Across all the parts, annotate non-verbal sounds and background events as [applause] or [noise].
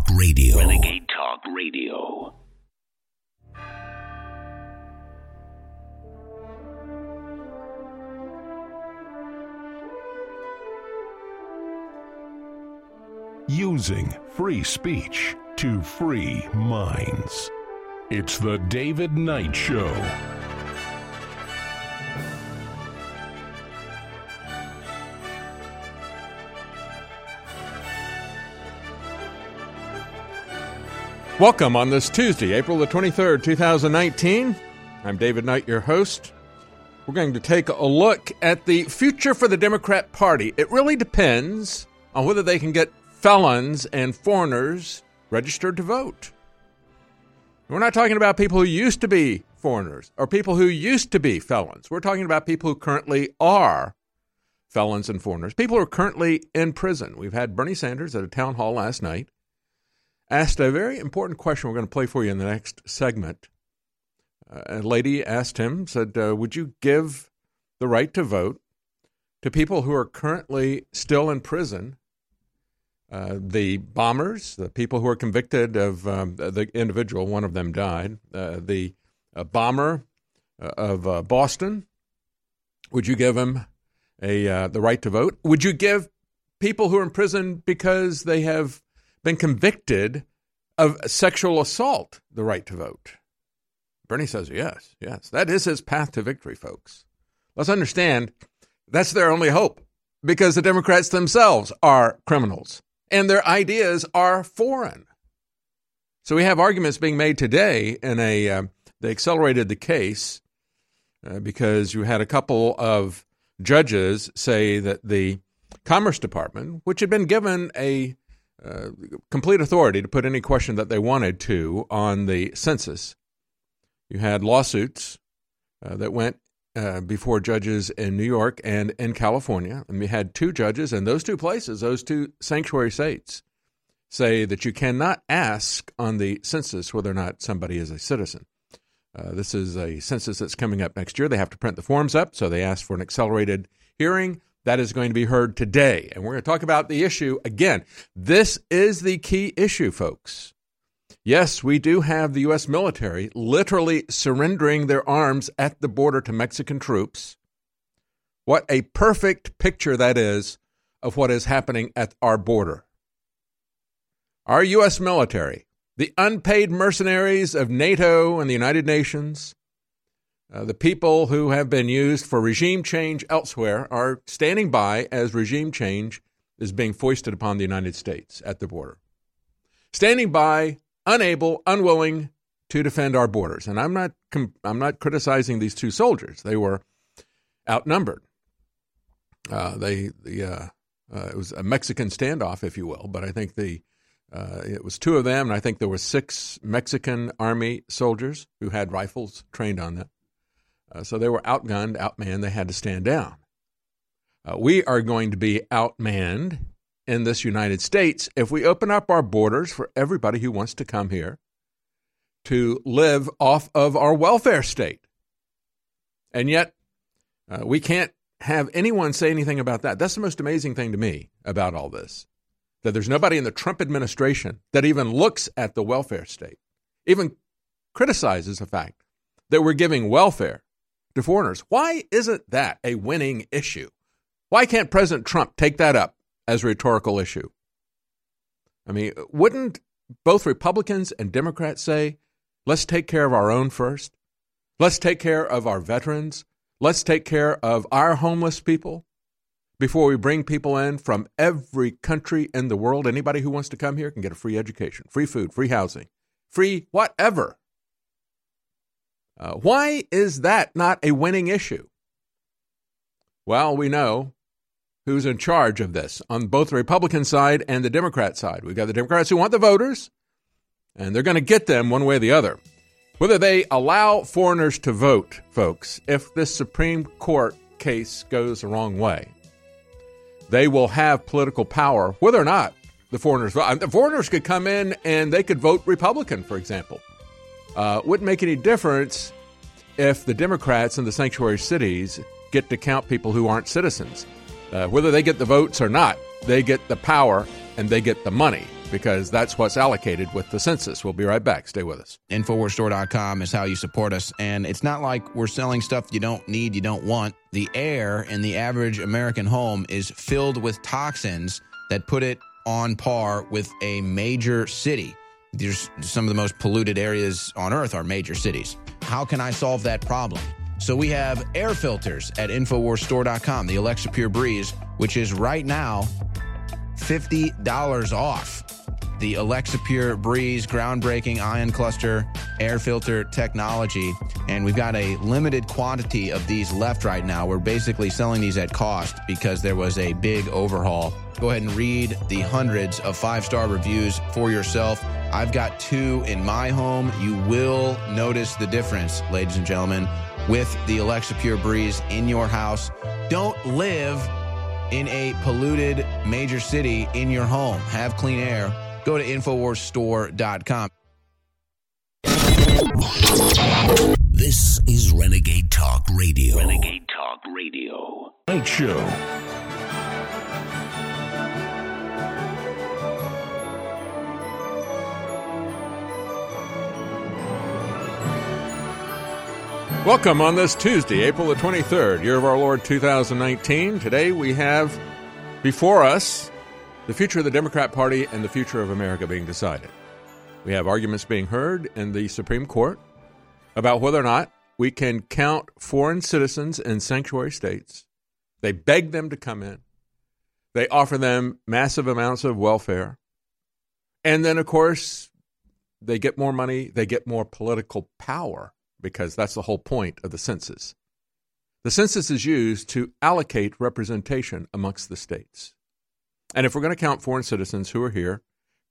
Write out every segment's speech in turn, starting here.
Talk Radio. Renegade Talk Radio. Using free speech to free minds. It's the David Knight Show. Welcome on this Tuesday, April the 23rd, 2019. I'm David Knight, your host. We're going to take a look at the future for the Democrat Party. It really depends on whether they can get felons and foreigners registered to vote. We're not talking about people who used to be foreigners or people who used to be felons. We're talking about people who currently are felons and foreigners, people who are currently in prison. We've had Bernie Sanders at a town hall last night asked a very important question we're going to play for you in the next segment. Uh, a lady asked him, said, uh, Would you give the right to vote to people who are currently still in prison? Uh, the bombers, the people who are convicted of um, the individual, one of them died, uh, the uh, bomber uh, of Boston, would you give him a the right to vote? Would you give people who are in prison because they have been convicted of sexual assault the right to vote? Bernie says yes, yes. That is his path to victory, folks. Let's understand that's their only hope because the Democrats themselves are criminals and their ideas are foreign. So we have arguments being made today in a uh, they accelerated the case uh, because you had a couple of judges say that the Commerce Department, which had been given a complete authority to put any question that they wanted to on the census. You had lawsuits uh, that went uh, before judges in New York and in California. And we had two judges in those two places, those two sanctuary states, say that you cannot ask on the census whether or not somebody is a citizen. Uh, this is a census that's coming up next year. They have to print the forms up, so they asked for an accelerated hearing. That is going to be heard today. And we're going to talk about the issue again. This is the key issue, folks. Yes, we do have the U.S. military literally surrendering their arms at the border to Mexican troops. What a perfect picture that is of what is happening at our border. Our U.S. military, the unpaid mercenaries of NATO and the United Nations, uh, the people who have been used for regime change elsewhere are standing by as regime change is being foisted upon the United States at the border. Standing by, unable, unwilling to defend our borders. And I'm not I'm not criticizing these two soldiers. They were outnumbered. Uh, they the uh, uh it was a Mexican standoff, if you will, but I think the uh, it was two of them, and I think there were six Mexican army soldiers who had rifles trained on them. Uh, so they were outgunned, outmanned. They had to stand down. Uh, we are going to be outmanned in this United States if we open up our borders for everybody who wants to come here to live off of our welfare state. And yet, uh, we can't have anyone say anything about that. That's the most amazing thing to me about all this. That there's nobody in the Trump administration that even looks at the welfare state, even criticizes the fact that we're giving welfare to foreigners. Why isn't that a winning issue? Why can't President Trump take that up as a rhetorical issue? I mean, wouldn't both Republicans and Democrats say, let's take care of our own first? Let's take care of our veterans. Let's take care of our homeless people before we bring people in from every country in the world. Anybody who wants to come here can get a free education, free food, free housing, free whatever. Uh, why is that not a winning issue? Well, we know who's in charge of this on both the Republican side and the Democrat side. We've got the Democrats who want the voters, and they're going to get them one way or the other. Whether they allow foreigners to vote, folks, if this Supreme Court case goes the wrong way, they will have political power, whether or not the foreigners vote. The foreigners could come in and they could vote Republican, for example. Uh, wouldn't make any difference if the Democrats in the sanctuary cities get to count people who aren't citizens. Uh, whether they get the votes or not, they get the power and they get the money. because that's what's allocated with the census. We'll be right back. Stay with us. Infowarsstore.com is how you support us. And it's not like we're selling stuff you don't need, you don't want. The air in the average American home is filled with toxins that put it on par with a major city. There's some of the most polluted areas on earth are major cities. How can I solve that problem? So we have air filters at InfoWarsStore.com, the Alexa Pure Breeze, which is right now $50 off. The Alexa Pure Breeze groundbreaking ion cluster air filter technology. And we've got a limited quantity of these left right now. We're basically selling these at cost because there was a big overhaul. Go ahead and read the hundreds of five star reviews for yourself. I've got two in my home. You will notice the difference, ladies and gentlemen, with the Alexa Pure Breeze in your house. Don't live in a polluted major city in your home. Have clean air. Go to InfoWarsStore.com. This is Renegade Talk Radio. Renegade Talk Radio. Knight Show. Welcome on this Tuesday, April the 23rd, year of our Lord 2019. Today we have before us the future of the Democrat Party and the future of America being decided. We have arguments being heard in the Supreme Court about whether or not we can count foreign citizens in sanctuary states. They beg them to come in, they offer them massive amounts of welfare. And then, of course, they get more money, they get more political power because that's the whole point of the census. The census is used to allocate representation amongst the states. And if we're going to count foreign citizens who are here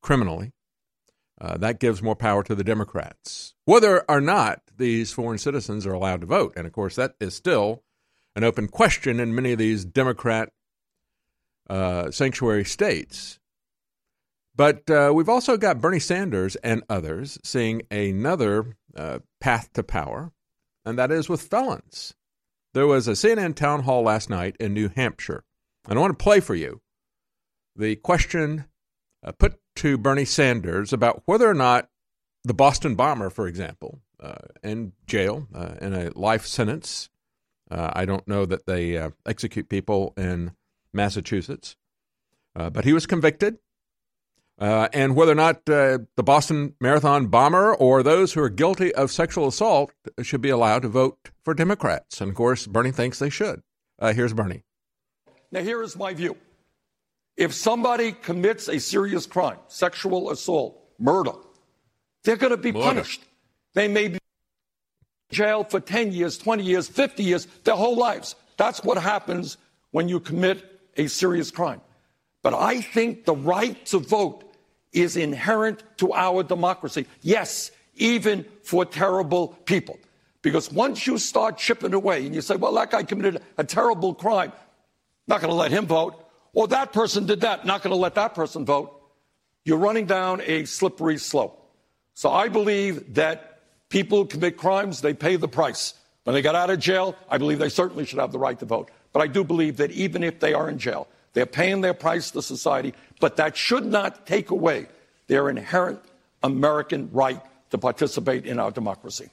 criminally, uh, that gives more power to the Democrats, whether or not these foreign citizens are allowed to vote. And of course, that is still an open question in many of these Democrat uh, sanctuary states. But uh, we've also got Bernie Sanders and others seeing another uh, path to power, and that is with felons. There was a CNN town hall last night in New Hampshire, and I want to play for you the question uh, put to Bernie Sanders about whether or not the Boston bomber, for example, uh, in jail uh, in a life sentence. Uh, I don't know that they uh, execute people in Massachusetts, uh, but he was convicted. Uh, and whether or not uh, the Boston Marathon bomber or those who are guilty of sexual assault should be allowed to vote for Democrats. And of course, Bernie thinks they should. Uh, here's Bernie. Now, here is my view. If somebody commits a serious crime, sexual assault, murder, they're going to be murder. punished. They may be in jail for 10 years, 20 years, 50 years, their whole lives. That's what happens when you commit a serious crime. But I think the right to vote is inherent to our democracy. Yes, even for terrible people. Because once you start chipping away and you say, well, that guy committed a terrible crime, not going to let him vote. Or that person did that, not going to let that person vote. You're running down a slippery slope. So I believe that people who commit crimes, they pay the price. When they got out of jail, I believe they certainly should have the right to vote. But I do believe that even if they are in jail, they're paying their price to society, but that should not take away their inherent American right to participate in our democracy.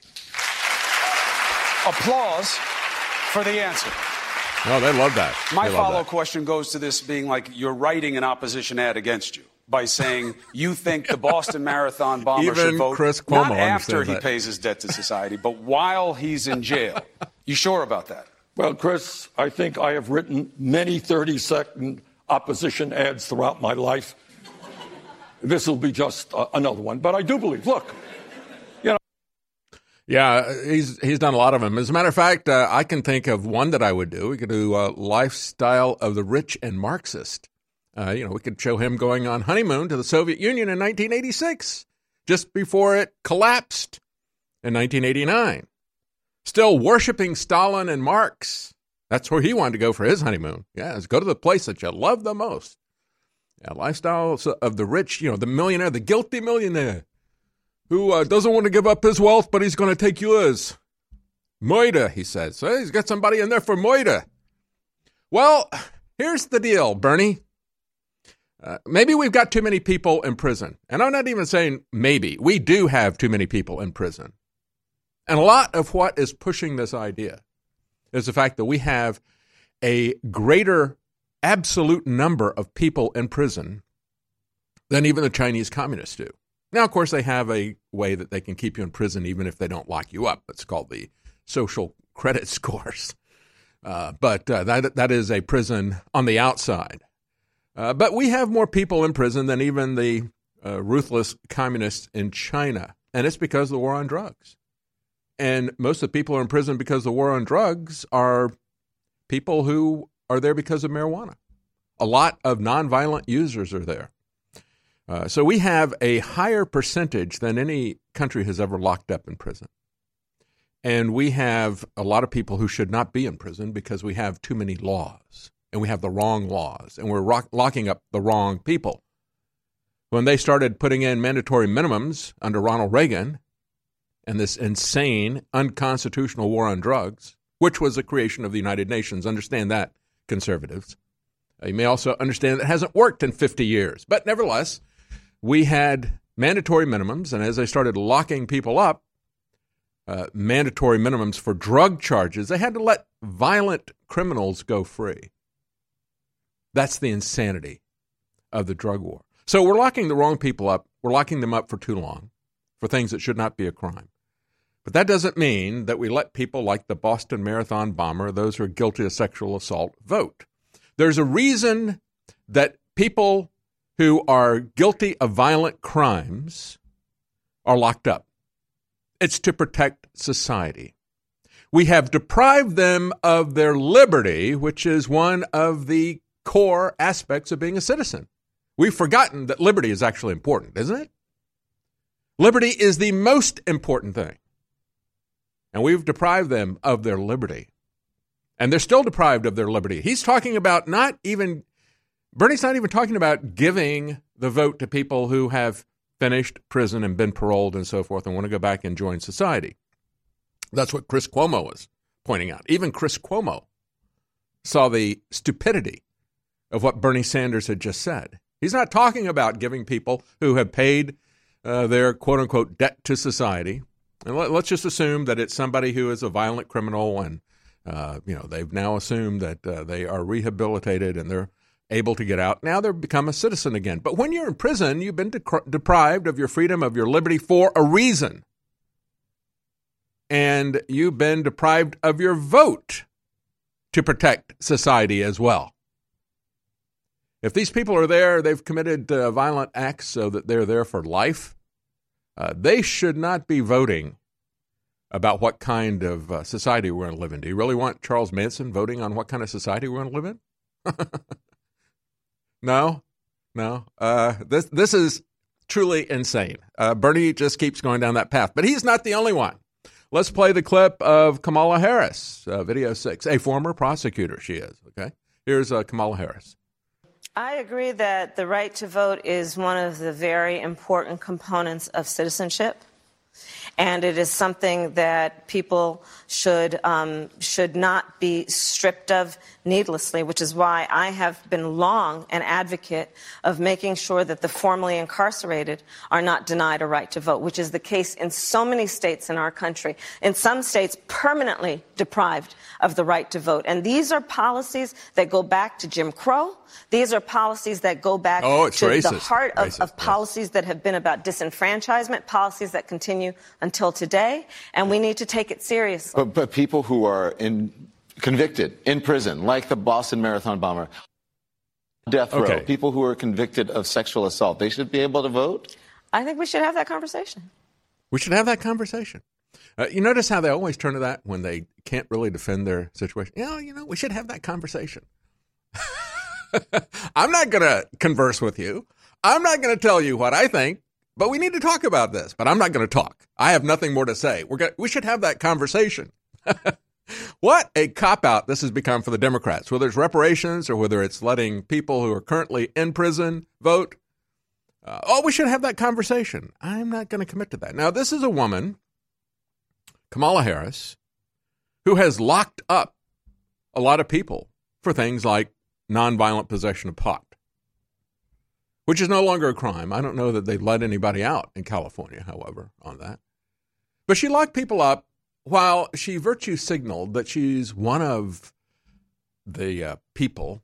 Applause for the answer. No, they love that. My follow up question goes to this being like you're writing an opposition ad against you by saying you think the Boston Marathon bomber Even should vote Chris Cuomo not after he that. pays his debt to society, but while he's in jail. You sure about that? Well, Chris, I think I have written many 30 second opposition ads throughout my life. This will be just uh, another one. But I do believe, look, yeah, he's he's done a lot of them. As a matter of fact, uh, I can think of one that I would do. We could do a lifestyle of the rich and Marxist. Uh, you know, we could show him going on honeymoon to the Soviet Union in 1986, just before it collapsed in 1989. Still worshiping Stalin and Marx. That's where he wanted to go for his honeymoon. Yeah, go to the place that you love the most. Yeah, lifestyle of the rich, you know, the millionaire, the guilty millionaire who uh, doesn't want to give up his wealth, but he's going to take yours. Moida, he says. So he's got somebody in there for Moida. Well, here's the deal, Bernie. Uh, maybe we've got too many people in prison. And I'm not even saying maybe. We do have too many people in prison. And a lot of what is pushing this idea is the fact that we have a greater absolute number of people in prison than even the Chinese communists do. Now, of course, they have a way that they can keep you in prison even if they don't lock you up. It's called the social credit [laughs] scores. Uh, but uh, that that is a prison on the outside. Uh, but we have more people in prison than even the uh, ruthless communists in China, and it's because of the war on drugs. And most of the people who are in prison because of the war on drugs are people who are there because of marijuana. A lot of nonviolent users are there. Uh, so we have a higher percentage than any country has ever locked up in prison. And we have a lot of people who should not be in prison because we have too many laws and we have the wrong laws and we're rock- locking up the wrong people. When they started putting in mandatory minimums under Ronald Reagan and this insane, unconstitutional war on drugs, which was the creation of the United Nations, understand that, conservatives. Uh, you may also understand that it hasn't worked in 50 years. But nevertheless, we had mandatory minimums, and as they started locking people up, uh, mandatory minimums for drug charges, they had to let violent criminals go free. That's the insanity of the drug war. So we're locking the wrong people up. We're locking them up for too long for things that should not be a crime. But that doesn't mean that we let people like the Boston Marathon bomber, those who are guilty of sexual assault, vote. There's a reason that people who are guilty of violent crimes are locked up. It's to protect society. We have deprived them of their liberty, which is one of the core aspects of being a citizen. We've forgotten that liberty is actually important, isn't it? Liberty is the most important thing. And we've deprived them of their liberty. And they're still deprived of their liberty. He's talking about not even, Bernie's not even talking about giving the vote to people who have finished prison and been paroled and so forth and want to go back and join society. That's what Chris Cuomo was pointing out. Even Chris Cuomo saw the stupidity of what Bernie Sanders had just said. He's not talking about giving people who have paid uh, their quote unquote debt to society. And let, us just assume that it's somebody who is a violent criminal and, uh, you know, they've now assumed that uh, they are rehabilitated and they're able to get out. Now they've become a citizen again. But when you're in prison, you've been de- deprived of your freedom, of your liberty for a reason. And you've been deprived of your vote to protect society as well. If these people are there, they've committed uh, violent acts so that they're there for life, uh, they should not be voting about what kind of uh, society we're going to live in. Do you really want Charles Manson voting on what kind of society we're going to live in? [laughs] no, no. Uh, this this is truly insane. Uh, Bernie just keeps going down that path, but he's not the only one. Let's play the clip of Kamala Harris, uh, video six, a former prosecutor. She is okay. Here's Kamala Harris. I agree that the right to vote is one of the very important components of citizenship. And it is something that people should um, should not be stripped of needlessly, which is why I have been long an advocate of making sure that the formerly incarcerated are not denied a right to vote, which is the case in so many states in our country. In some states, permanently deprived of the right to vote. And these are policies that go back to Jim Crow. These are policies that go back oh, to racist. the heart of, racist, of policies yes. that have been about disenfranchisement, policies that continue until today, and we need to take it seriously. But, but people who are in convicted in prison, like the Boston Marathon bomber, death row, okay. people who are convicted of sexual assault, they should be able to vote? I think we should have that conversation. We should have that conversation. Uh, you notice how they always turn to that when they can't really defend their situation. You know, you know, we should have that conversation. [laughs] I'm not going to converse with you. I'm not going to tell you what I think, but we need to talk about this. But I'm not going to talk. I have nothing more to say. We're going we should have that conversation. [laughs] what a cop out this has become for the Democrats, whether it's reparations or whether it's letting people who are currently in prison vote. Uh, oh, we should have that conversation. I'm not going to commit to that. Now, this is a woman, Kamala Harris, who has locked up a lot of people for things like nonviolent possession of pot. which is no longer a crime. I don't know that they let anybody out in California, however, on that. But she locked people up while she virtue signaled that she's one of the uh, people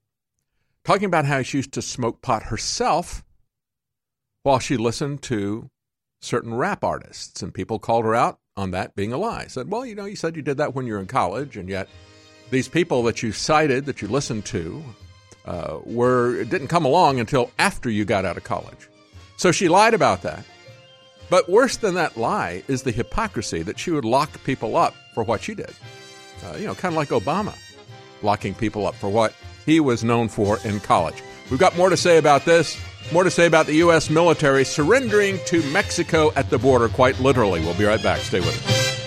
talking about how she used to smoke pot herself while she listened to certain rap artists. And people called her out on that being a lie. Said, well, you know, you said you did that when you were in college, and yet these people that you cited, that you listened to, uh, were didn't come along until after you got out of college. So she lied about that. But worse than that lie is the hypocrisy that she would lock people up for what she did. Uh, you know, kind of like Obama locking people up for what he was known for in college. We've got more to say about this, more to say about the U.S. military surrendering to Mexico at the border, quite literally. We'll be right back. Stay with us.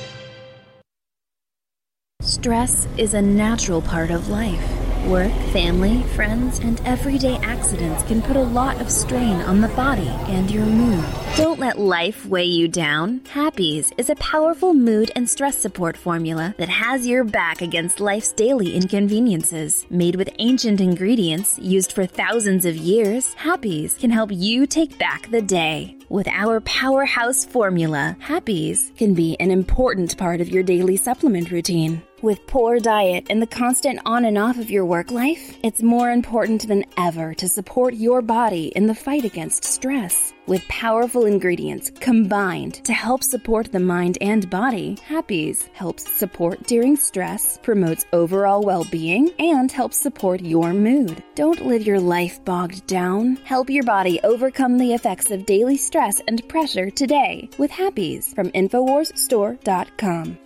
Stress is a natural part of life. Work, family, friends, and everyday accidents can put a lot of strain on the body and your mood. Don't let life weigh you down. Happease is a powerful mood and stress support formula that has your back against life's daily inconveniences. Made with ancient ingredients used for thousands of years, Happease can help you take back the day. With our powerhouse formula, Happease can be an important part of your daily supplement routine. With poor diet and the constant on and off of your work life, it's more important than ever to support your body in the fight against stress. With powerful ingredients combined to help support the mind and body, Happease helps support during stress, promotes overall well being, and helps support your mood. Don't live your life bogged down. Help your body overcome the effects of daily stress and pressure today with Happease from InfoWarsStore.com.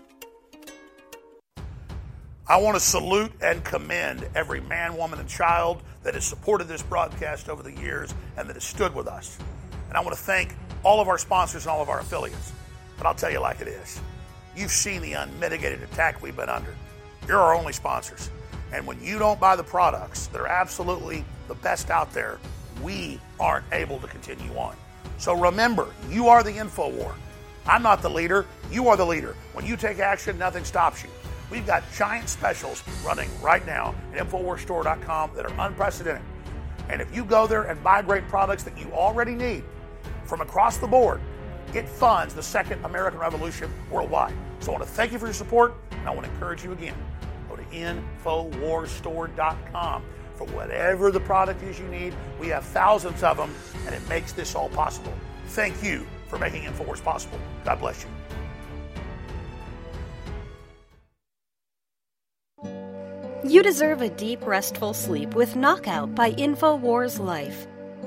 I want to salute and commend every man, woman, and child that has supported this broadcast over the years and that has stood with us. And I want to thank all of our sponsors and all of our affiliates. But I'll tell you like it is. You've seen the unmitigated attack we've been under. You're our only sponsors. And when you don't buy the products that are absolutely the best out there, we aren't able to continue on. So remember, you are the info war. I'm not the leader. You are the leader. When you take action, nothing stops you. We've got giant specials running right now at InfoWarsStore.com that are unprecedented. And if you go there and buy great products that you already need from across the board, it funds the second American Revolution worldwide. So I want to thank you for your support, and I want to encourage you again. Go to InfoWarsStore.com for whatever the product is you need. We have thousands of them, and it makes this all possible. Thank you for making InfoWars possible. God bless you. You deserve a deep, restful sleep with Knockout by InfoWars Life.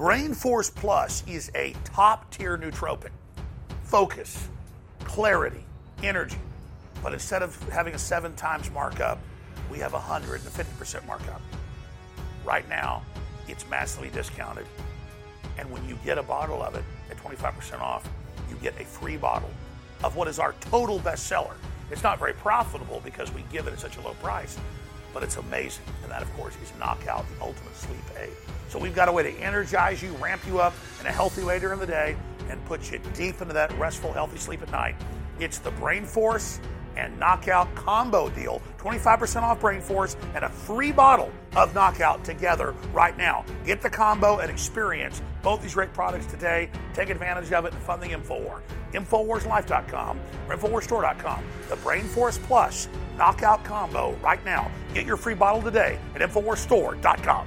Brain Force Plus is a top tier nootropic. Focus, clarity, energy. But instead of having a seven times markup, we have a 150% markup. Right now, it's massively discounted. And when you get a bottle of it at 25% off, you get a free bottle of what is our total bestseller. It's not very profitable because we give it at such a low price, but it's amazing. And that, of course, is Knockout, the ultimate sleep aid. So we've got a way to energize you, ramp you up in a healthy way during the day, and put you deep into that restful, healthy sleep at night. It's the Brain Force and Knockout combo deal 25% off Brain Force and a free bottle of Knockout together right now. Get the combo and experience both these great products today. Take advantage of it and fund the InfoWar. InfoWarsLife.com or InfoWarsStore.com. The Brain Force Plus Knockout combo right now. Get your free bottle today at InfoWarsStore.com.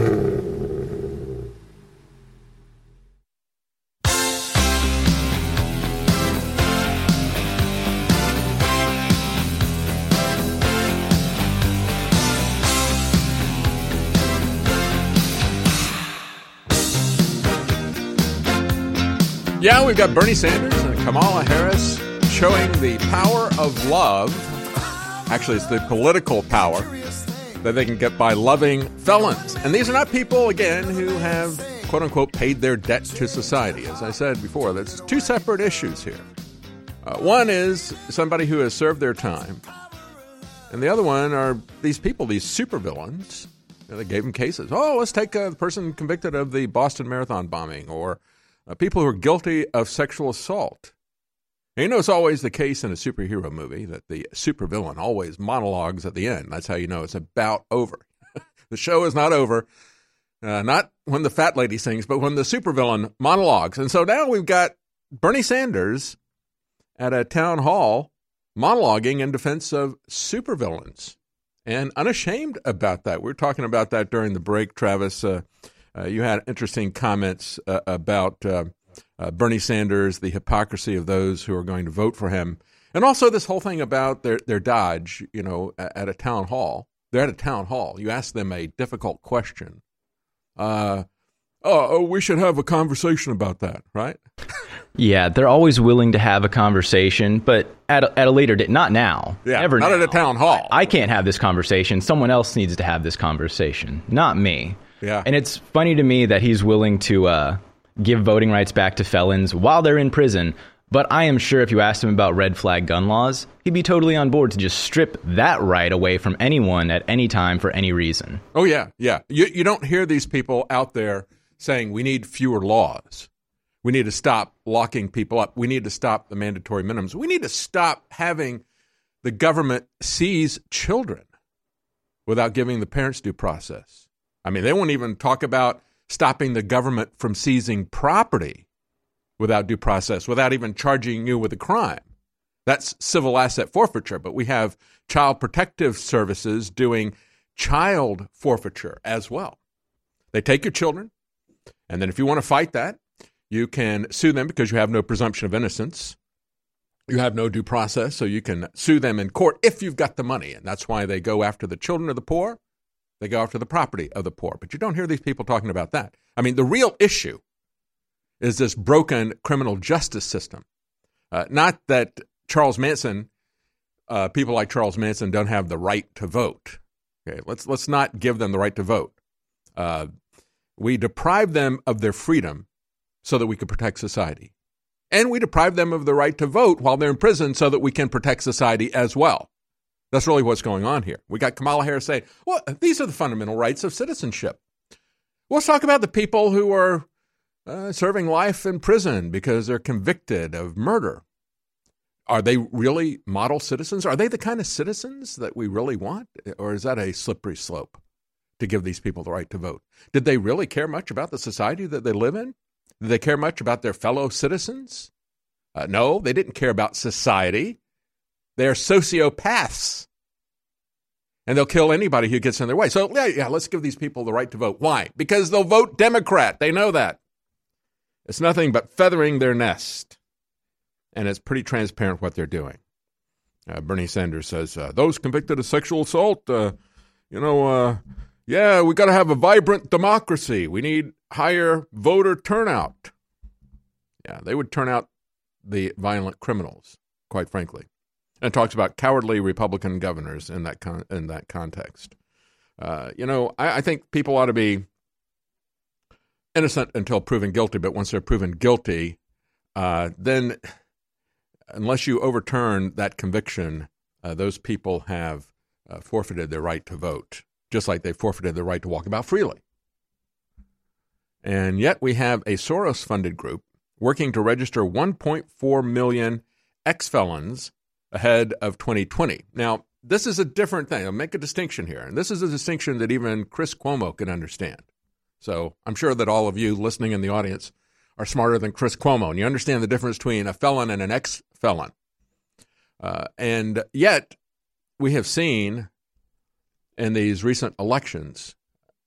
Yeah, we've got Bernie Sanders and Kamala Harris showing the power of love. Actually, it's the political power that they can get by loving felons. And these are not people, again, who have, quote unquote, paid their debt to society. As I said before, there's two separate issues here. Uh, one is somebody who has served their time, and the other one are these people, these supervillains. You know, they gave them cases. Oh, let's take a person convicted of the Boston Marathon bombing or uh, people who are guilty of sexual assault. And you know, it's always the case in a superhero movie that the supervillain always monologues at the end. That's how you know it's about over. [laughs] the show is not over. Uh, not when the fat lady sings, but when the supervillain monologues. And so now we've got Bernie Sanders at a town hall monologuing in defense of supervillains and unashamed about that. We were talking about that during the break, Travis. Uh, you had interesting comments uh, about uh, uh, Bernie Sanders, the hypocrisy of those who are going to vote for him, and also this whole thing about their their dodge. You know, at, at a town hall, they're at a town hall. You ask them a difficult question. Uh, oh, oh, we should have a conversation about that, right? [laughs] Yeah, they're always willing to have a conversation, but at a, at a later date, not now. Yeah, Never not now. at a town hall. I can't have this conversation. Someone else needs to have this conversation, not me. Yeah. And it's funny to me that he's willing to uh, give voting rights back to felons while they're in prison. But I am sure if you asked him about red flag gun laws, he'd be totally on board to just strip that right away from anyone at any time for any reason. Oh yeah, yeah. You you don't hear these people out there saying we need fewer laws. We need to stop locking people up. We need to stop the mandatory minimums. We need to stop having the government seize children without giving the parents due process. I mean, they won't even talk about stopping the government from seizing property without due process, without even charging you with a crime. That's civil asset forfeiture, but we have child protective services doing child forfeiture as well. They take your children, and then if you want to fight that, you can sue them because you have no presumption of innocence. You have no due process, so you can sue them in court if you've got the money. And that's why they go after the children of the poor. They go after the property of the poor. But you don't hear these people talking about that. I mean, the real issue is this broken criminal justice system. Uh, not that Charles Manson, uh, people like Charles Manson, don't have the right to vote. Okay, let's let's not give them the right to vote. Uh, we deprive them of their freedom so that we can protect society, and we deprive them of the right to vote while they're in prison so that we can protect society as well. That's really what's going on here. We got Kamala Harris saying, "Well, these are the fundamental rights of citizenship." Let's talk about the people who are uh, serving life in prison because they're convicted of murder. Are they really model citizens? Are they the kind of citizens that we really want? Or is that a slippery slope to give these people the right to vote? Did they really care much about the society that they live in? Did they care much about their fellow citizens? Uh, no, they didn't care about society. They are sociopaths. And they'll kill anybody who gets in their way. So, yeah, yeah, let's give these people the right to vote. Why? Because they'll vote Democrat. They know that. It's nothing but feathering their nest. And it's pretty transparent what they're doing. Uh, Bernie Sanders says uh, those convicted of sexual assault, uh, you know, uh, yeah, we got to have a vibrant democracy. We need higher voter turnout. Yeah, they would turn out the violent criminals, quite frankly. And talks about cowardly Republican governors in that con- in that context. Uh, you know, I, I think people ought to be innocent until proven guilty, but once they're proven guilty, uh, then unless you overturn that conviction, uh, those people have uh, forfeited their right to vote, just like they forfeited their right to walk about freely. And yet we have a Soros funded group working to register 1.4 million ex felons ahead of 2020. Now, this is a different thing. I'll make a distinction here. And this is a distinction that even Chris Cuomo can understand. So I'm sure that all of you listening in the audience are smarter than Chris Cuomo, and you understand the difference between a felon and an ex felon. Uh, and yet, we have seen in these recent elections,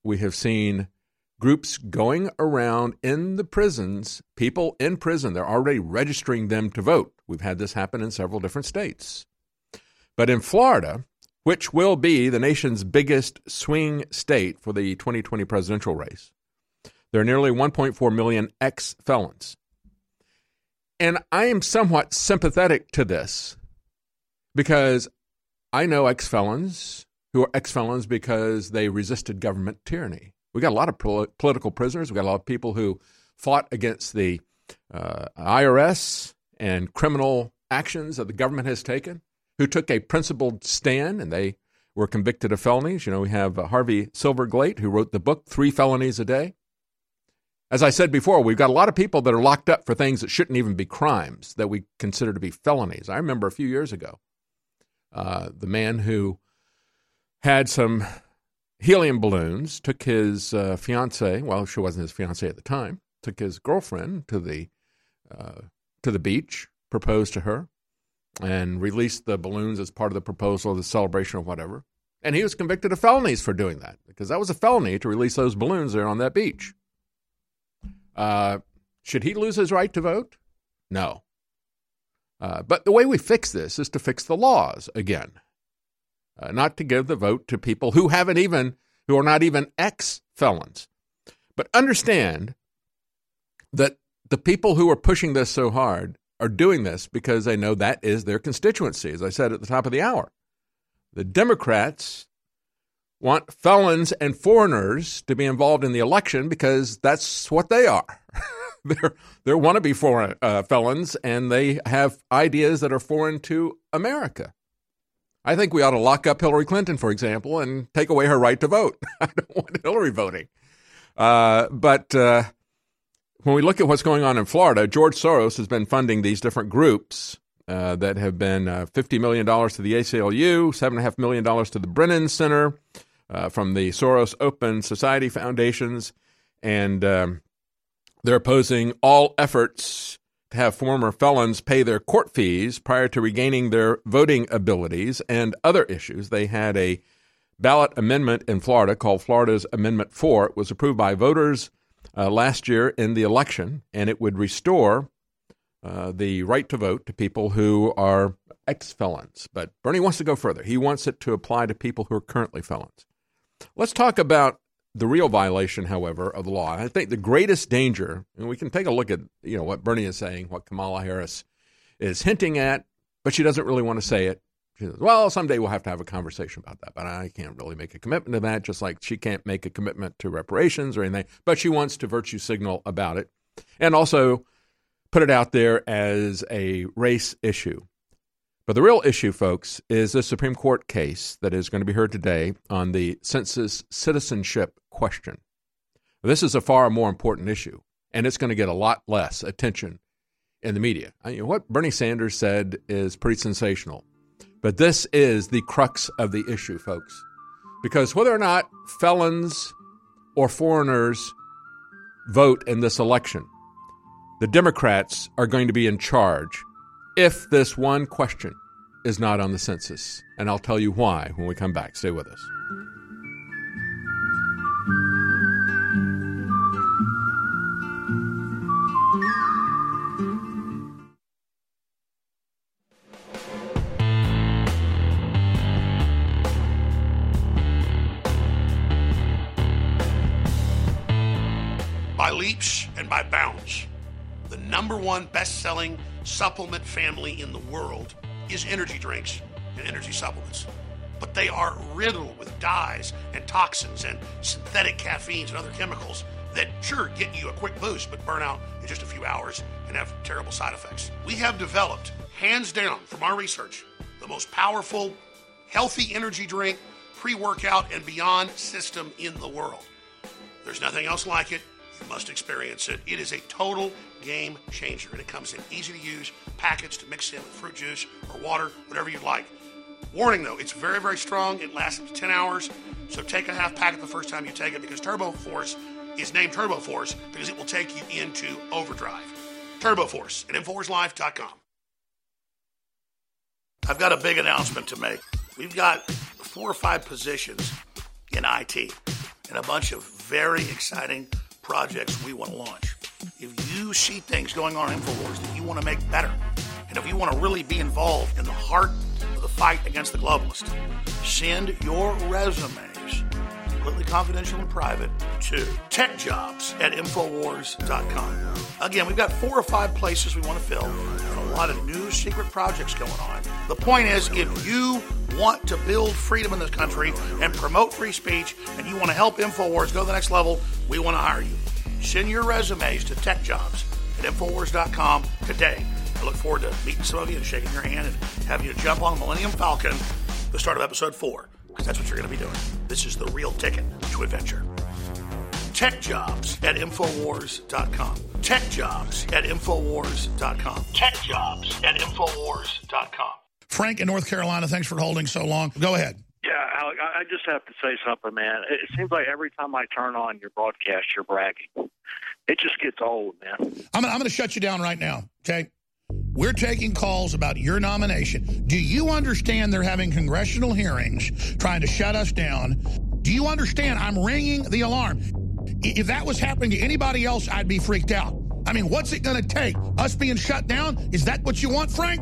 we have seen groups going around in the prisons, people in prison, they're already registering them to vote. We've had this happen in several different states. But in Florida, which will be the nation's biggest swing state for the 2020 presidential race, there are nearly 1.4 million ex felons. And I am somewhat sympathetic to this because I know ex felons who are ex felons because they resisted government tyranny. We got a lot of political prisoners. We got a lot of people who fought against the uh, IRS and criminal actions that the government has taken, who took a principled stand and they were convicted of felonies. You know, we have uh, Harvey Silverglate, who wrote the book Three Felonies a Day. As I said before, we've got a lot of people that are locked up for things that shouldn't even be crimes that we consider to be felonies. I remember a few years ago, uh, the man who had some helium balloons, took his uh, fiance, well, she wasn't his fiance at the time, took his girlfriend to the uh, to the beach, proposed to her, and released the balloons as part of the proposal, the celebration, or whatever. And he was convicted of felonies for doing that because that was a felony to release those balloons there on that beach. Uh, should he lose his right to vote? No. Uh, but the way we fix this is to fix the laws again uh, not to give the vote to people who haven't even, who are not even ex felons. But understand that the people who are pushing this so hard are doing this because they know that is their constituency, as I said at the top of the hour. The Democrats want felons and foreigners to be involved in the election because that's what they are. [laughs] they're they're wannabe foreign uh, felons, and they have ideas that are foreign to America. I think we ought to lock up Hillary Clinton, for example, and take away her right to vote. [laughs] I don't want Hillary voting. Uh, but uh, when we look at what's going on in Florida, George Soros has been funding these different groups uh, that have been uh, $50 million to the ACLU, $7.5 million to the Brennan Center uh, from the Soros Open Society Foundations, and um, they're opposing all efforts have former felons pay their court fees prior to regaining their voting abilities and other issues. They had a ballot amendment in Florida called Florida's Amendment 4. It was approved by voters uh, last year in the election, and it would restore uh, the right to vote to people who are ex felons. But Bernie wants to go further. He wants it to apply to people who are currently felons. Let's talk about the real violation, however, of the law. I think the greatest danger, and we can take a look at you know what Bernie is saying, what Kamala Harris is hinting at, but she doesn't really want to say it. She says, "Well, someday we'll have to have a conversation about that," but I can't really make a commitment to that. Just like she can't make a commitment to reparations or anything, but she wants to virtue signal about it, and also put it out there as a race issue. But the real issue, folks, is the Supreme Court case that is going to be heard today on the census citizenship question. This is a far more important issue, and it's going to get a lot less attention in the media. I mean, what Bernie Sanders said is pretty sensational, but this is the crux of the issue, folks. Because whether or not felons or foreigners vote in this election, the Democrats are going to be in charge if this one question is not on the census. And I'll tell you why when we come back. Stay with us. By leaps and by bounds, the number one best selling supplement family in the world is energy drinks and energy supplements. But they are riddled with dyes and toxins and synthetic caffeines and other chemicals that sure get you a quick boost but burn out in just a few hours and have terrible side effects. We have developed, hands down from our research, the most powerful, healthy energy drink, pre workout, and beyond system in the world. There's nothing else like it. You must experience it. It is a total game changer, and it comes in easy to use packets to mix in with fruit juice or water, whatever you'd like. Warning though, it's very, very strong. It lasts up to 10 hours, so take a half packet the first time you take it because Turbo Force is named Turbo Force because it will take you into overdrive. Turbo Force at InfoWarsLife.com. I've got a big announcement to make. We've got four or five positions in IT and a bunch of very exciting projects we want to launch. If you see things going on in InfoWars that you want to make better, and if you want to really be involved in the heart of the fight against the globalists, send your resumes, completely confidential and private, to techjobs at Infowars.com. Again, we've got four or five places we want to fill, and a lot of new secret projects going on. The point is, if you want to build freedom in this country and promote free speech, and you want to help Infowars go to the next level, we want to hire you. Send your resumes to techjobs at Infowars.com today. I look forward to meeting some of you and shaking your hand and having you jump on the Millennium Falcon, the start of episode four, because that's what you're going to be doing. This is the real ticket to adventure. TechJobs at Infowars.com. TechJobs at Infowars.com. TechJobs at Infowars.com. Frank in North Carolina, thanks for holding so long. Go ahead. Yeah, Alec, I just have to say something, man. It seems like every time I turn on your broadcast, you're bragging. It just gets old, man. I'm, I'm going to shut you down right now, okay? We're taking calls about your nomination. Do you understand they're having congressional hearings trying to shut us down? Do you understand I'm ringing the alarm? If that was happening to anybody else, I'd be freaked out. I mean, what's it going to take? Us being shut down? Is that what you want, Frank?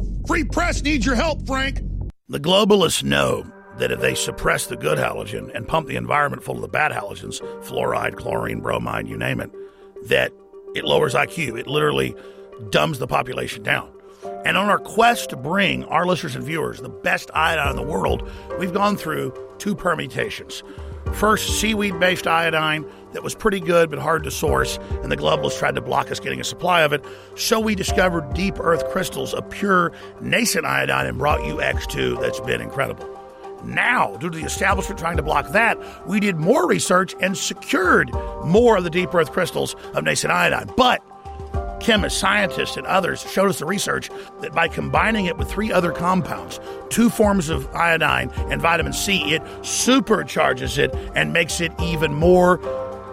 Free press needs your help, Frank. The globalists know that if they suppress the good halogen and pump the environment full of the bad halogens, fluoride, chlorine, bromide, you name it, that it lowers IQ. It literally dumbs the population down. And on our quest to bring our listeners and viewers the best iodine in the world, we've gone through two permutations. First, seaweed based iodine that was pretty good but hard to source, and the globalists tried to block us getting a supply of it. So we discovered deep earth crystals of pure nascent iodine and brought you X2 that's been incredible. Now, due to the establishment trying to block that, we did more research and secured more of the deep earth crystals of nascent iodine. But chemists, scientists, and others showed us the research that by combining it with three other compounds, two forms of iodine and vitamin C, it supercharges it and makes it even more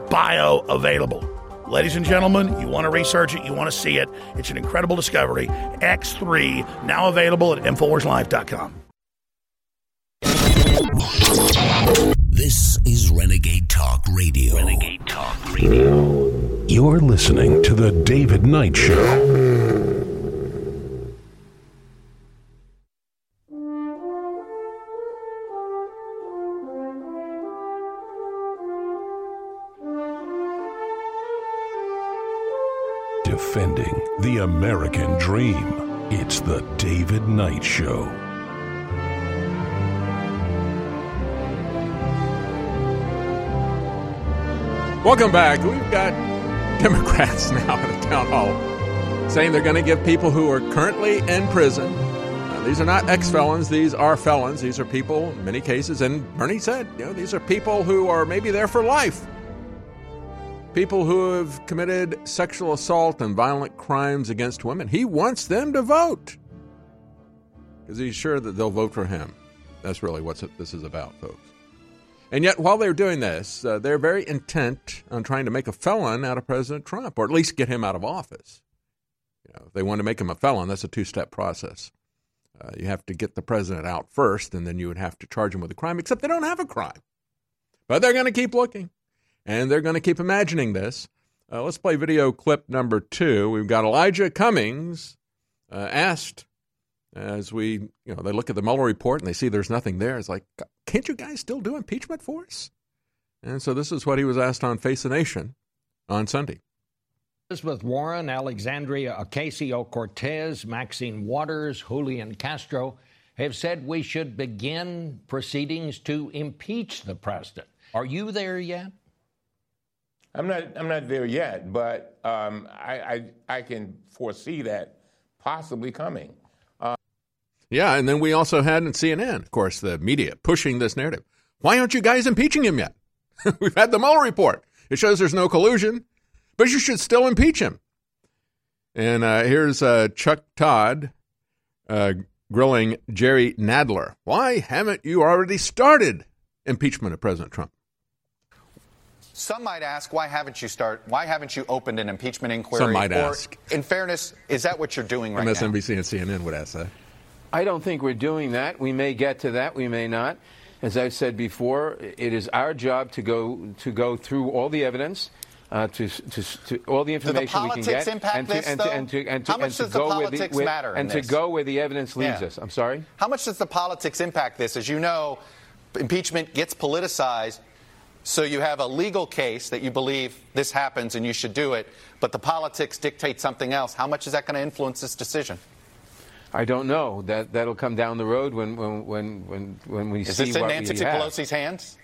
bioavailable. Ladies and gentlemen, you want to research it, you want to see it. It's an incredible discovery. X3, now available at InfoWarsLife.com. This is Renegade Talk Radio. Renegade Talk Radio. You're listening to The David Knight Show. Defending the American dream. It's The David Knight Show. Welcome back. We've got Democrats [laughs] now at a town hall saying they're going to give people who are currently in prison. uh, these are not ex felons, these are felons. These are people, in many cases, and Bernie said, you know, these are people who are maybe there for life. People who have committed sexual assault and violent crimes against women. He wants them to vote because he's sure that they'll vote for him. That's really what this is about, folks. And yet, while they're doing this, uh, they're very intent on trying to make a felon out of President Trump, or at least get him out of office. You know, if they want to make him a felon, that's a two-step process. Uh, you have to get the president out first, and then you would have to charge him with a crime. Except they don't have a crime, but they're going to keep looking, and they're going to keep imagining this. Uh, let's play video clip number two. We've got Elijah Cummings uh, asked as we, you know, they look at the Mueller report and they see there's nothing there. It's like, can't you guys still do impeachment for us? And so this is what he was asked on Face the Nation on Sunday. Elizabeth Warren, Alexandria Ocasio Cortez, Maxine Waters, Julian Castro have said we should begin proceedings to impeach the president. Are you there yet? I'm not. I'm not there yet, but um, I, I I can foresee that possibly coming. Uh, yeah, and then we also had in CNN, of course, the media pushing this narrative. Why aren't you guys impeaching him yet? [laughs] We've had the Mueller report. It shows there's no collusion, but you should still impeach him. And uh, here's uh, Chuck Todd uh, grilling Jerry Nadler. Why haven't you already started impeachment of President Trump? Some might ask, why haven't you start? Why haven't you opened an impeachment inquiry? Some might or, ask. In fairness, is that what you're doing right MSNBC now? and CNN would ask that. I don't think we're doing that. We may get to that. We may not. As I've said before, it is our job to go to go through all the evidence. Uh, to, to, to, all the information we can get, and to, this, and, to, and to and to How much and to does the go where politics the, where, matter in and to go where the evidence leads Yeah. us. I'm sorry. How much does the politics impact this? As you know, impeachment gets politicized. So you have a legal case that you believe this happens and you should do it, but the politics dictate something else. How much is that going to influence this decision? I don't know. That that'll come down the road when when when when, when we Is see this in what Nancy we have. Pelosi's hands?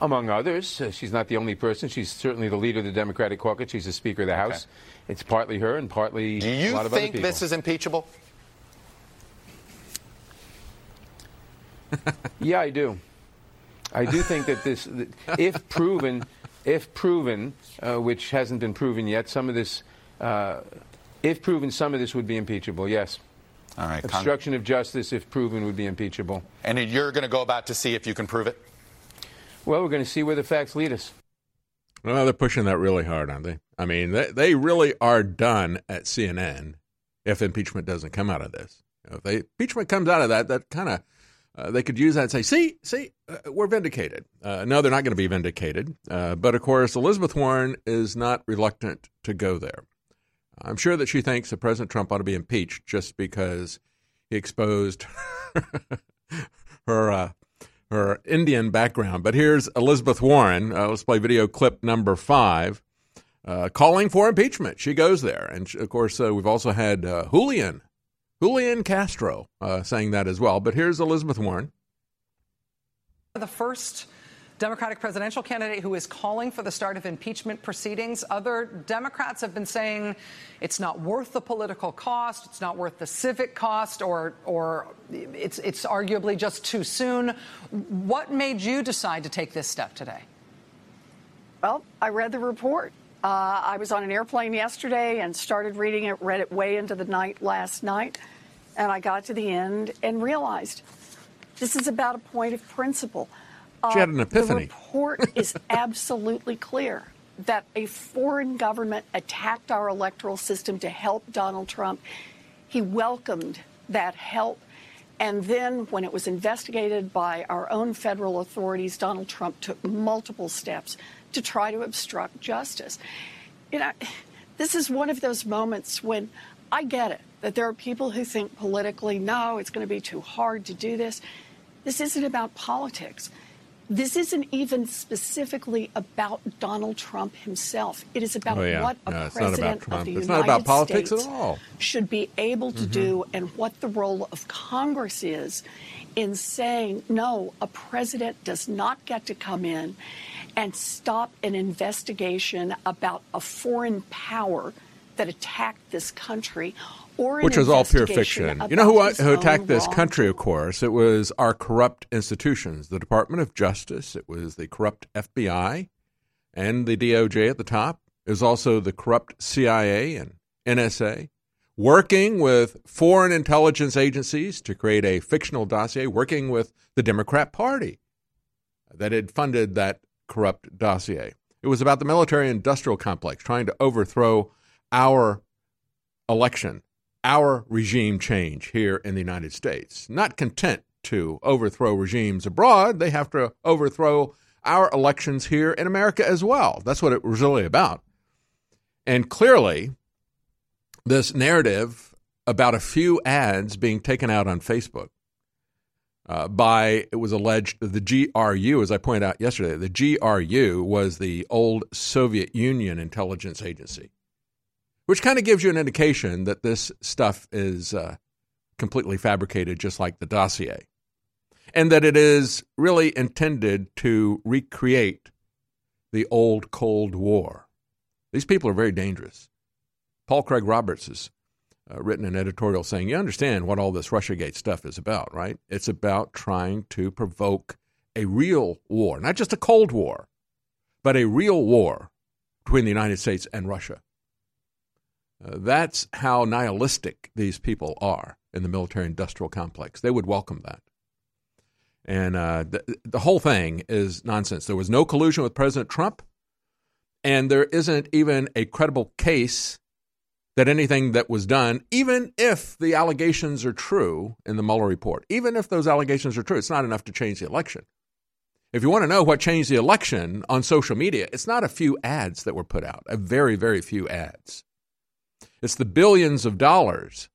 Among others, uh, she's not the only person. She's certainly the leader of the Democratic caucus. She's the Speaker of the House. It's partly her and partly Do a you lot of other think this is impeachable? [laughs] Yeah, I do. I do think that this, that if proven, if proven, uh, which hasn't been proven yet, some of this, uh, if proven, some of this would be impeachable. Yes. All right. Con- Obstruction of justice, if proven, would be impeachable. and you're going to go about to see if you can prove it? Well, we're going to see where the facts lead us. Well, they're pushing that really hard, aren't they? I mean, they, they really are done at CNN if impeachment doesn't come out of this. If they, impeachment comes out of that, that kind of uh, they could use that and say, "See, see, uh, we're vindicated." Uh, no, they're not going to be vindicated. Uh, but of course, Elizabeth Warren is not reluctant to go there. I'm sure that she thinks that President Trump ought to be impeached just because he exposed [laughs] her uh, her Indian background. But here's Elizabeth Warren. Uh, let's play video clip number five, uh, calling for impeachment. She goes there, and of course, we've also had Julian Julian Castro saying that as well. But here's Elizabeth Warren. The first Democratic presidential candidate who is calling for the start of impeachment proceedings. Other Democrats have been saying it's not worth the political cost, it's not worth the civic cost, or, or it's, it's arguably just too soon. What made you decide to take this step today? Well, I read the report. Uh, I was on an airplane yesterday and started reading it, read it way into the night last night, and I got to the end and realized this is about a point of principle. Uh, She had an epiphany. The report [laughs] is absolutely clear that a foreign government attacked our electoral system to help Donald Trump. He welcomed that help. And then, when it was investigated by our own federal authorities, Donald Trump took multiple steps to try to obstruct justice. You know, this is one of those moments when I get it that there are people who think politically, no, it's going to be too hard to do this. This isn't about politics. This isn't even specifically about Donald Trump himself. It is about Oh, yeah. what a No, it's not about president of the It's United not about politics at States all. should be able to Mhm. do and what the role of Congress is in saying, no, a president does not get to come in and stop an investigation about a foreign power that attacked this country which was all pure fiction. You know who, who attacked this wrong- country, of course? It was our corrupt institutions, the Department of Justice, it was the corrupt FBI and the DOJ at the top. It was also the corrupt CIA and NSA, working with foreign intelligence agencies to create a fictional dossier, working with the Democrat Party that had funded that corrupt dossier. It was about the military industrial complex trying to overthrow our election, our regime change here in the United States. Not content to overthrow regimes abroad, they have to overthrow our elections here in America as well. That's what it was really about. And clearly, this narrative about a few ads being taken out on Facebook uh, by, it was alleged, the GRU, as I pointed out yesterday, the GRU was the old Soviet Union intelligence agency, which kind of gives you an indication that this stuff is uh, completely fabricated, just like the dossier, and that it is really intended to recreate the old Cold War. These people are very dangerous. Paul Craig Roberts has uh, written an editorial saying, You understand what all this Russiagate stuff is about, right? It's about trying to provoke a real war, not just a Cold War, but a real war between the United States and Russia. Uh, that's how nihilistic these people are in the military industrial complex. They would welcome that. And uh, the, the whole thing is nonsense. There was no collusion with President Trump, and there isn't even a credible case that anything that was done, even if the allegations are true in the Mueller report, even if those allegations are true, it's not enough to change the election. If you want to know what changed the election on social media, it's not a few ads that were put out, a very, very few ads. It's the billions of dollars.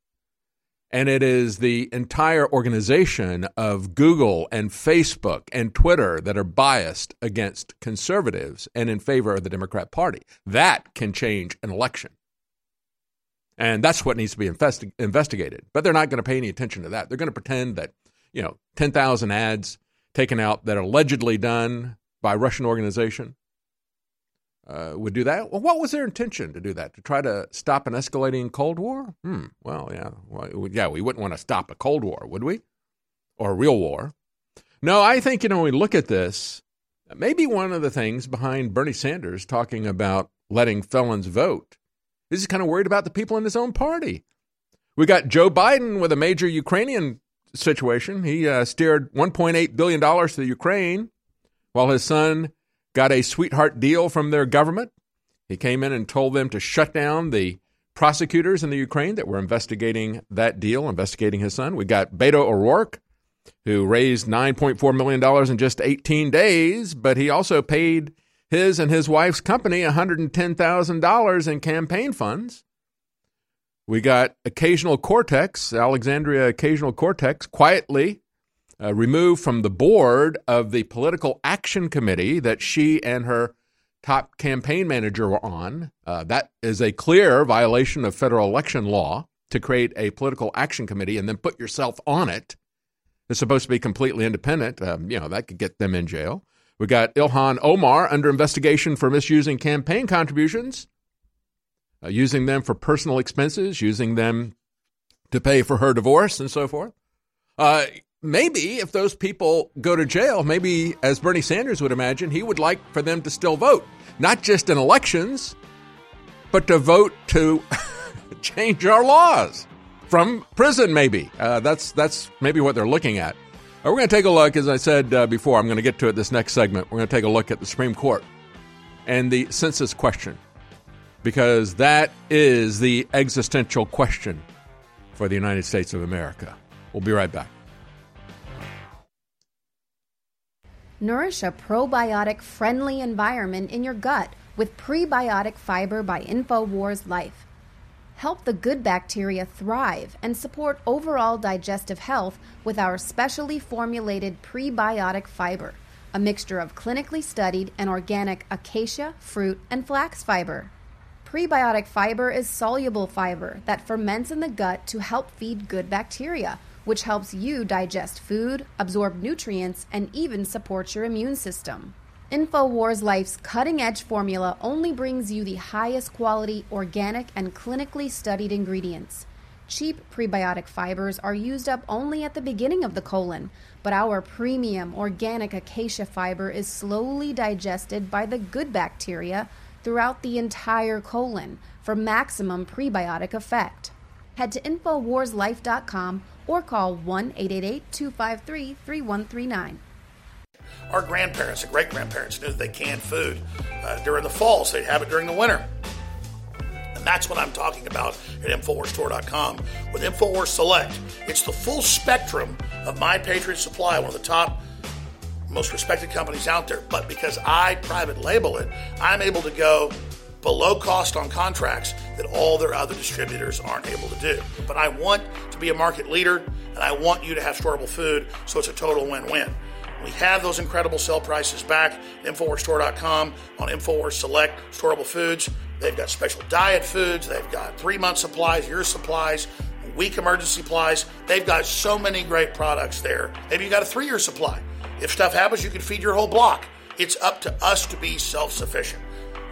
And it is the entire organization of Google and Facebook and Twitter that are biased against conservatives and in favor of the Democrat Party. That can change an election. And that's what needs to be investi- investigated. But they're not going to pay any attention to that. They're going to pretend that, you know, 10,000 ads taken out that are allegedly done by Russian organization uh, would do that. Well, what was their intention to do that? To try to stop an escalating Cold War? Hmm. Well, yeah. Well, yeah, we wouldn't want to stop a Cold War, would we? Or a real war. No, I think, you know, we look at this, maybe one of the things behind Bernie Sanders talking about letting felons vote is he's kind of worried about the people in his own party. We got Joe Biden with a major Ukrainian situation. He uh, steered $1.8 billion to Ukraine while his son got a sweetheart deal from their government. He came in and told them to shut down the prosecutors in the Ukraine that were investigating that deal, investigating his son. We got Beto O'Rourke, who raised $9.4 million in just 18 days, but he also paid his and his wife's company $110,000 in campaign funds. We got Occasional Cortex, Alexandria Occasional Cortex, quietly uh, removed from the board of the Political Action Committee that she and her top campaign manager were on. Uh, that is a clear violation of federal election law to create a political action committee and then put yourself on it. It's supposed to be completely independent. Um, you know, that could get them in jail. We got Ilhan Omar under investigation for misusing campaign contributions, uh, using them for personal expenses, using them to pay for her divorce, and so forth. Uh, maybe if those people go to jail, maybe as Bernie Sanders would imagine, he would like for them to still vote, not just in elections, but to vote to [laughs] change our laws from prison. Maybe uh, that's that's maybe what they're looking at. Uh, we're going to take a look, as I said uh, before. I'm going to get to it this next segment. We're going to take a look at the Supreme Court and the census question, because that is the existential question for the United States of America. We'll be right back. Nourish a probiotic friendly environment in your gut with prebiotic fiber by InfoWars Life. Help the good bacteria thrive and support overall digestive health with our specially formulated prebiotic fiber, a mixture of clinically studied and organic acacia, fruit, and flax fiber. Prebiotic fiber is soluble fiber that ferments in the gut to help feed good bacteria which helps you digest food, absorb nutrients, and even support your immune system. InfoWars Life's cutting edge formula only brings you the highest quality, organic, and clinically studied ingredients. Cheap prebiotic fibers are used up only at the beginning of the colon, but our premium organic acacia fiber is slowly digested by the good bacteria throughout the entire colon for maximum prebiotic effect. Head to InfoWarsLife.com or call 1 888 253 3139. Our grandparents and great grandparents knew that they canned food uh, during the fall, so they'd have it during the winter. And that's what I'm talking about at InfoWarsStore.com with InfoWars Select. It's the full spectrum of My Patriot Supply, one of the top, most respected companies out there. But because I private label it, I'm able to go below cost on contracts that all their other distributors aren't able to do. But I want to be a market leader and I want you to have storable food so it's a total win win. We have those incredible sell prices back at InfoWarsStore.com on InfoWars Select Storable Foods. They've got special diet foods, they've got three month supplies, year supplies, week emergency supplies. They've got so many great products there. Maybe you got a three year supply. If stuff happens, you can feed your whole block. It's up to us to be self sufficient.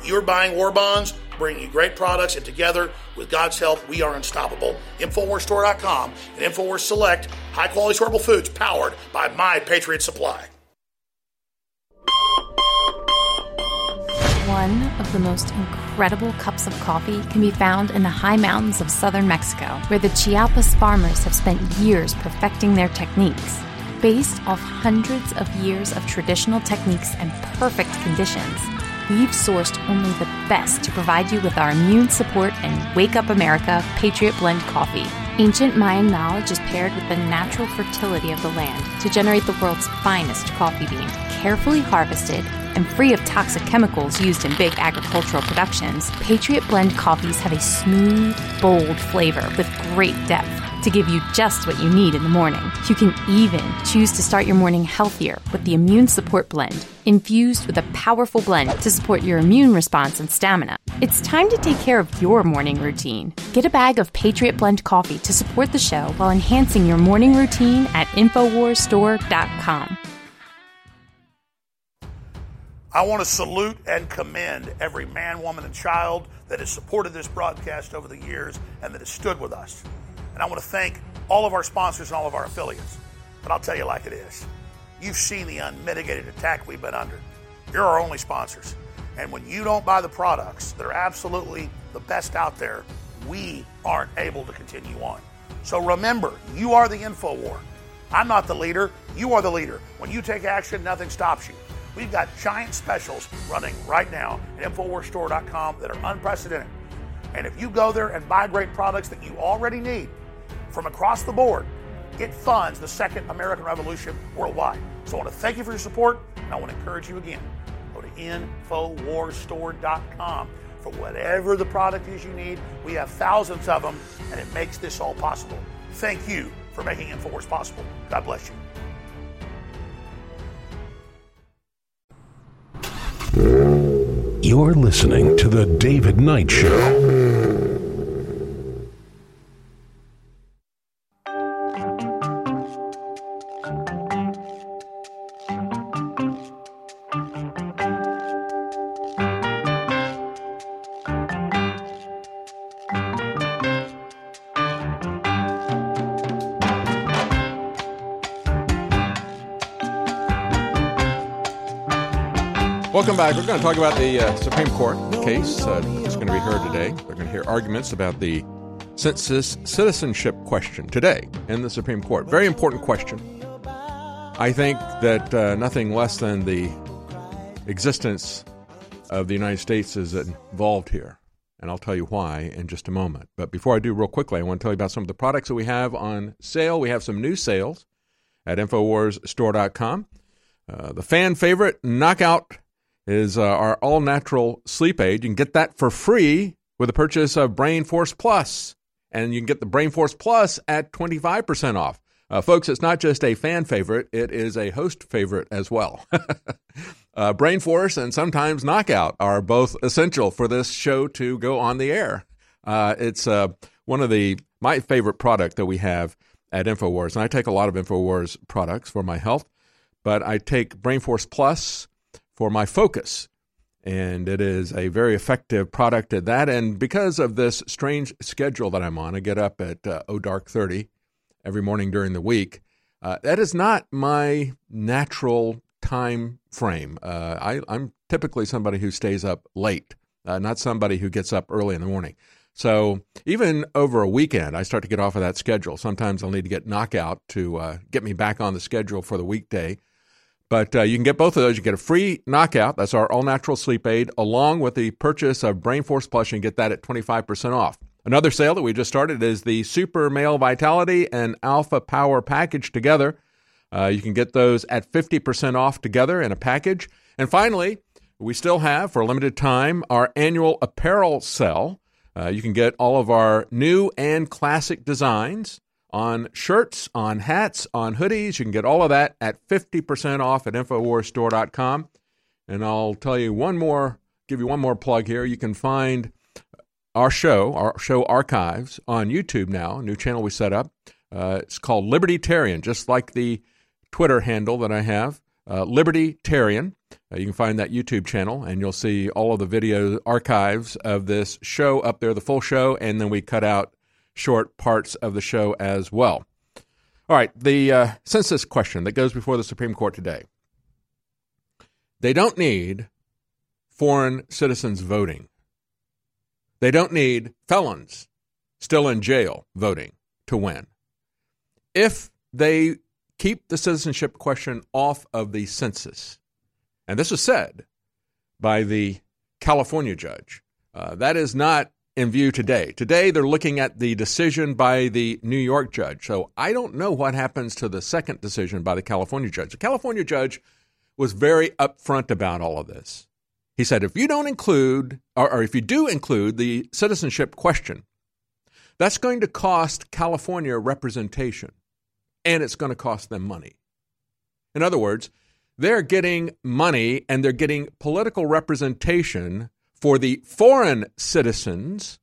You're buying war bonds, bringing you great products, and together, with God's help, we are unstoppable. InfoWarsStore.com and InfoWars Select, high quality storable foods powered by My Patriot Supply. One of the most incredible cups of coffee can be found in the high mountains of southern Mexico, where the Chiapas farmers have spent years perfecting their techniques. Based off hundreds of years of traditional techniques and perfect conditions, we've sourced only the best to provide you with our immune support and Wake Up America Patriot Blend coffee. Ancient Mayan knowledge is paired with the natural fertility of the land to generate the world's finest coffee bean, carefully harvested and free of toxic chemicals used in big agricultural productions. Patriot Blend coffees have a smooth, bold flavor with great depth to give you just what you need in the morning. You can even choose to start your morning healthier with the Immune Support Blend, infused with a powerful blend to support your immune response and stamina. It's time to take care of your morning routine. Get a bag of Patriot Blend coffee to support the show while enhancing your morning routine at InfoWarsStore.com. I want to salute and commend every man, woman, and child that has supported this broadcast over the years and that has stood with us. And I want to thank all of our sponsors and all of our affiliates. But I'll tell you like it is. You've seen the unmitigated attack we've been under. You're our only sponsors. And when you don't buy the products that are absolutely the best out there, we aren't able to continue on. So remember, you are the info war. I'm not the leader. You are the leader. When you take action, nothing stops you. We've got giant specials running right now at InfoWarsStore.com that are unprecedented. And if you go there and buy great products that you already need from across the board, it funds the second American Revolution worldwide. So I want to thank you for your support, and I want to encourage you again. Go to InfoWarsStore.com for whatever the product is you need. We have thousands of them, and it makes this all possible. Thank you for making InfoWars possible. God bless you. You're listening to The David Knight Show. Welcome back. We're going to talk about the uh, Supreme Court case uh, that's going to be heard today. We're going to hear arguments about the census citizenship question today in the Supreme Court. Very important question. I think that uh, nothing less than the existence of the United States is involved here. And I'll tell you why in just a moment. But before I do, real quickly, I want to tell you about some of the products that we have on sale. We have some new sales at InfoWarsStore.com. Uh, the fan favorite, Knockout is uh, our all natural sleep aid. You can get that for free with the purchase of Brain Force Plus, and you can get the Brain Force Plus at 25% off. Uh, folks, it's not just a fan favorite, it is a host favorite as well. [laughs] uh, Brain Force and sometimes Knockout are both essential for this show to go on the air. Uh, it's uh, one of the my favorite product that we have at InfoWars, and I take a lot of InfoWars products for my health, but I take Brain Force Plus for my focus. And it is a very effective product at that. And because of this strange schedule that I'm on, I get up at uh, oh dark 30 every morning during the week. Uh, that is not my natural time frame. Uh, I, I'm typically somebody who stays up late, uh, not somebody who gets up early in the morning. So even over a weekend, I start to get off of that schedule. Sometimes I'll need to get knockout to uh, get me back on the schedule for the weekday. But uh, you can get both of those. You get a free knockout. That's our all natural sleep aid, along with the purchase of Brain Force Plus. You can get that at 25% off. Another sale that we just started is the Super Male Vitality and Alpha Power package together. Uh, you can get those at 50% off together in a package. And finally, we still have, for a limited time, our annual apparel sale. Uh, you can get all of our new and classic designs on shirts, on hats, on hoodies. You can get all of that at 50% off at InfoWarsStore.com. And I'll tell you one more, give you one more plug here. You can find our show, our show archives on YouTube now, a new channel we set up. Uh, it's called Libertarian, just like the Twitter handle that I have. uh, Libertarian. Uh, you can find that YouTube channel, and you'll see all of the video archives of this show up there, the full show, and then we cut out short parts of the show as well. All right, the uh, census question that goes before the Supreme Court today. They don't need foreign citizens voting. They don't need felons still in jail voting to win. If they keep the citizenship question off of the census, and this was said by the California judge, uh, that is not in view today. Today, they're looking at the decision by the New York judge. So I don't know what happens to the second decision by the California judge. The California judge was very upfront about all of this. He said, if you don't include, or, or if you do include the citizenship question, that's going to cost California representation and it's going to cost them money. In other words, they're getting money and they're getting political representation for the foreign citizens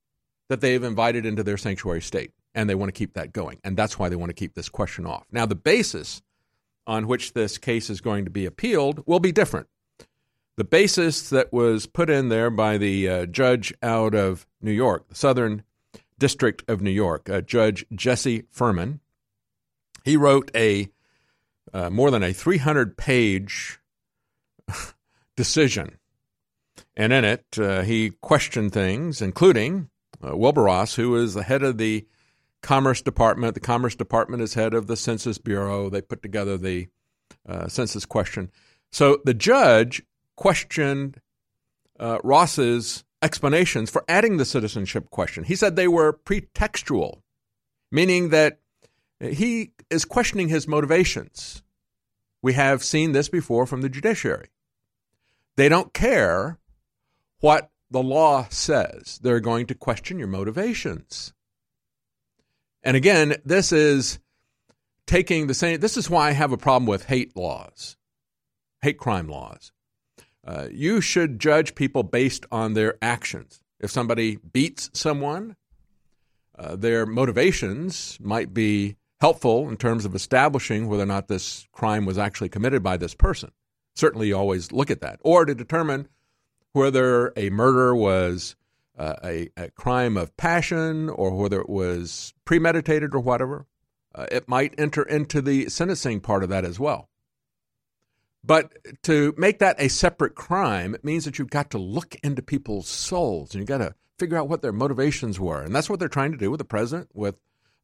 that they've invited into their sanctuary state. And they want to keep that going. And that's why they want to keep this question off. Now, the basis on which this case is going to be appealed will be different. The basis that was put in there by the uh, judge out of New York, the Southern District of New York, uh, Judge Jesse Furman, he wrote a uh, more than a 300 page [laughs] decision. And in it, uh, he questioned things, including uh, Wilbur Ross, who is the head of the Commerce Department. The Commerce Department is head of the Census Bureau. They put together the uh, census question. So the judge questioned uh, Ross's explanations for adding the citizenship question. He said they were pretextual, meaning that he is questioning his motivations. We have seen this before from the judiciary. They don't care what the law says, they're going to question your motivations. And again, this is taking the same, this is why I have a problem with hate laws, hate crime laws. Uh, you should judge people based on their actions. If somebody beats someone, uh, their motivations might be helpful in terms of establishing whether or not this crime was actually committed by this person. Certainly, you always look at that. Or to determine whether a murder was uh, a, a, crime of passion or whether it was premeditated or whatever. Uh, it might enter into the sentencing part of that as well. But to make that a separate crime, it means that you've got to look into people's souls and you've got to figure out what their motivations were. And that's what they're trying to do with the president, with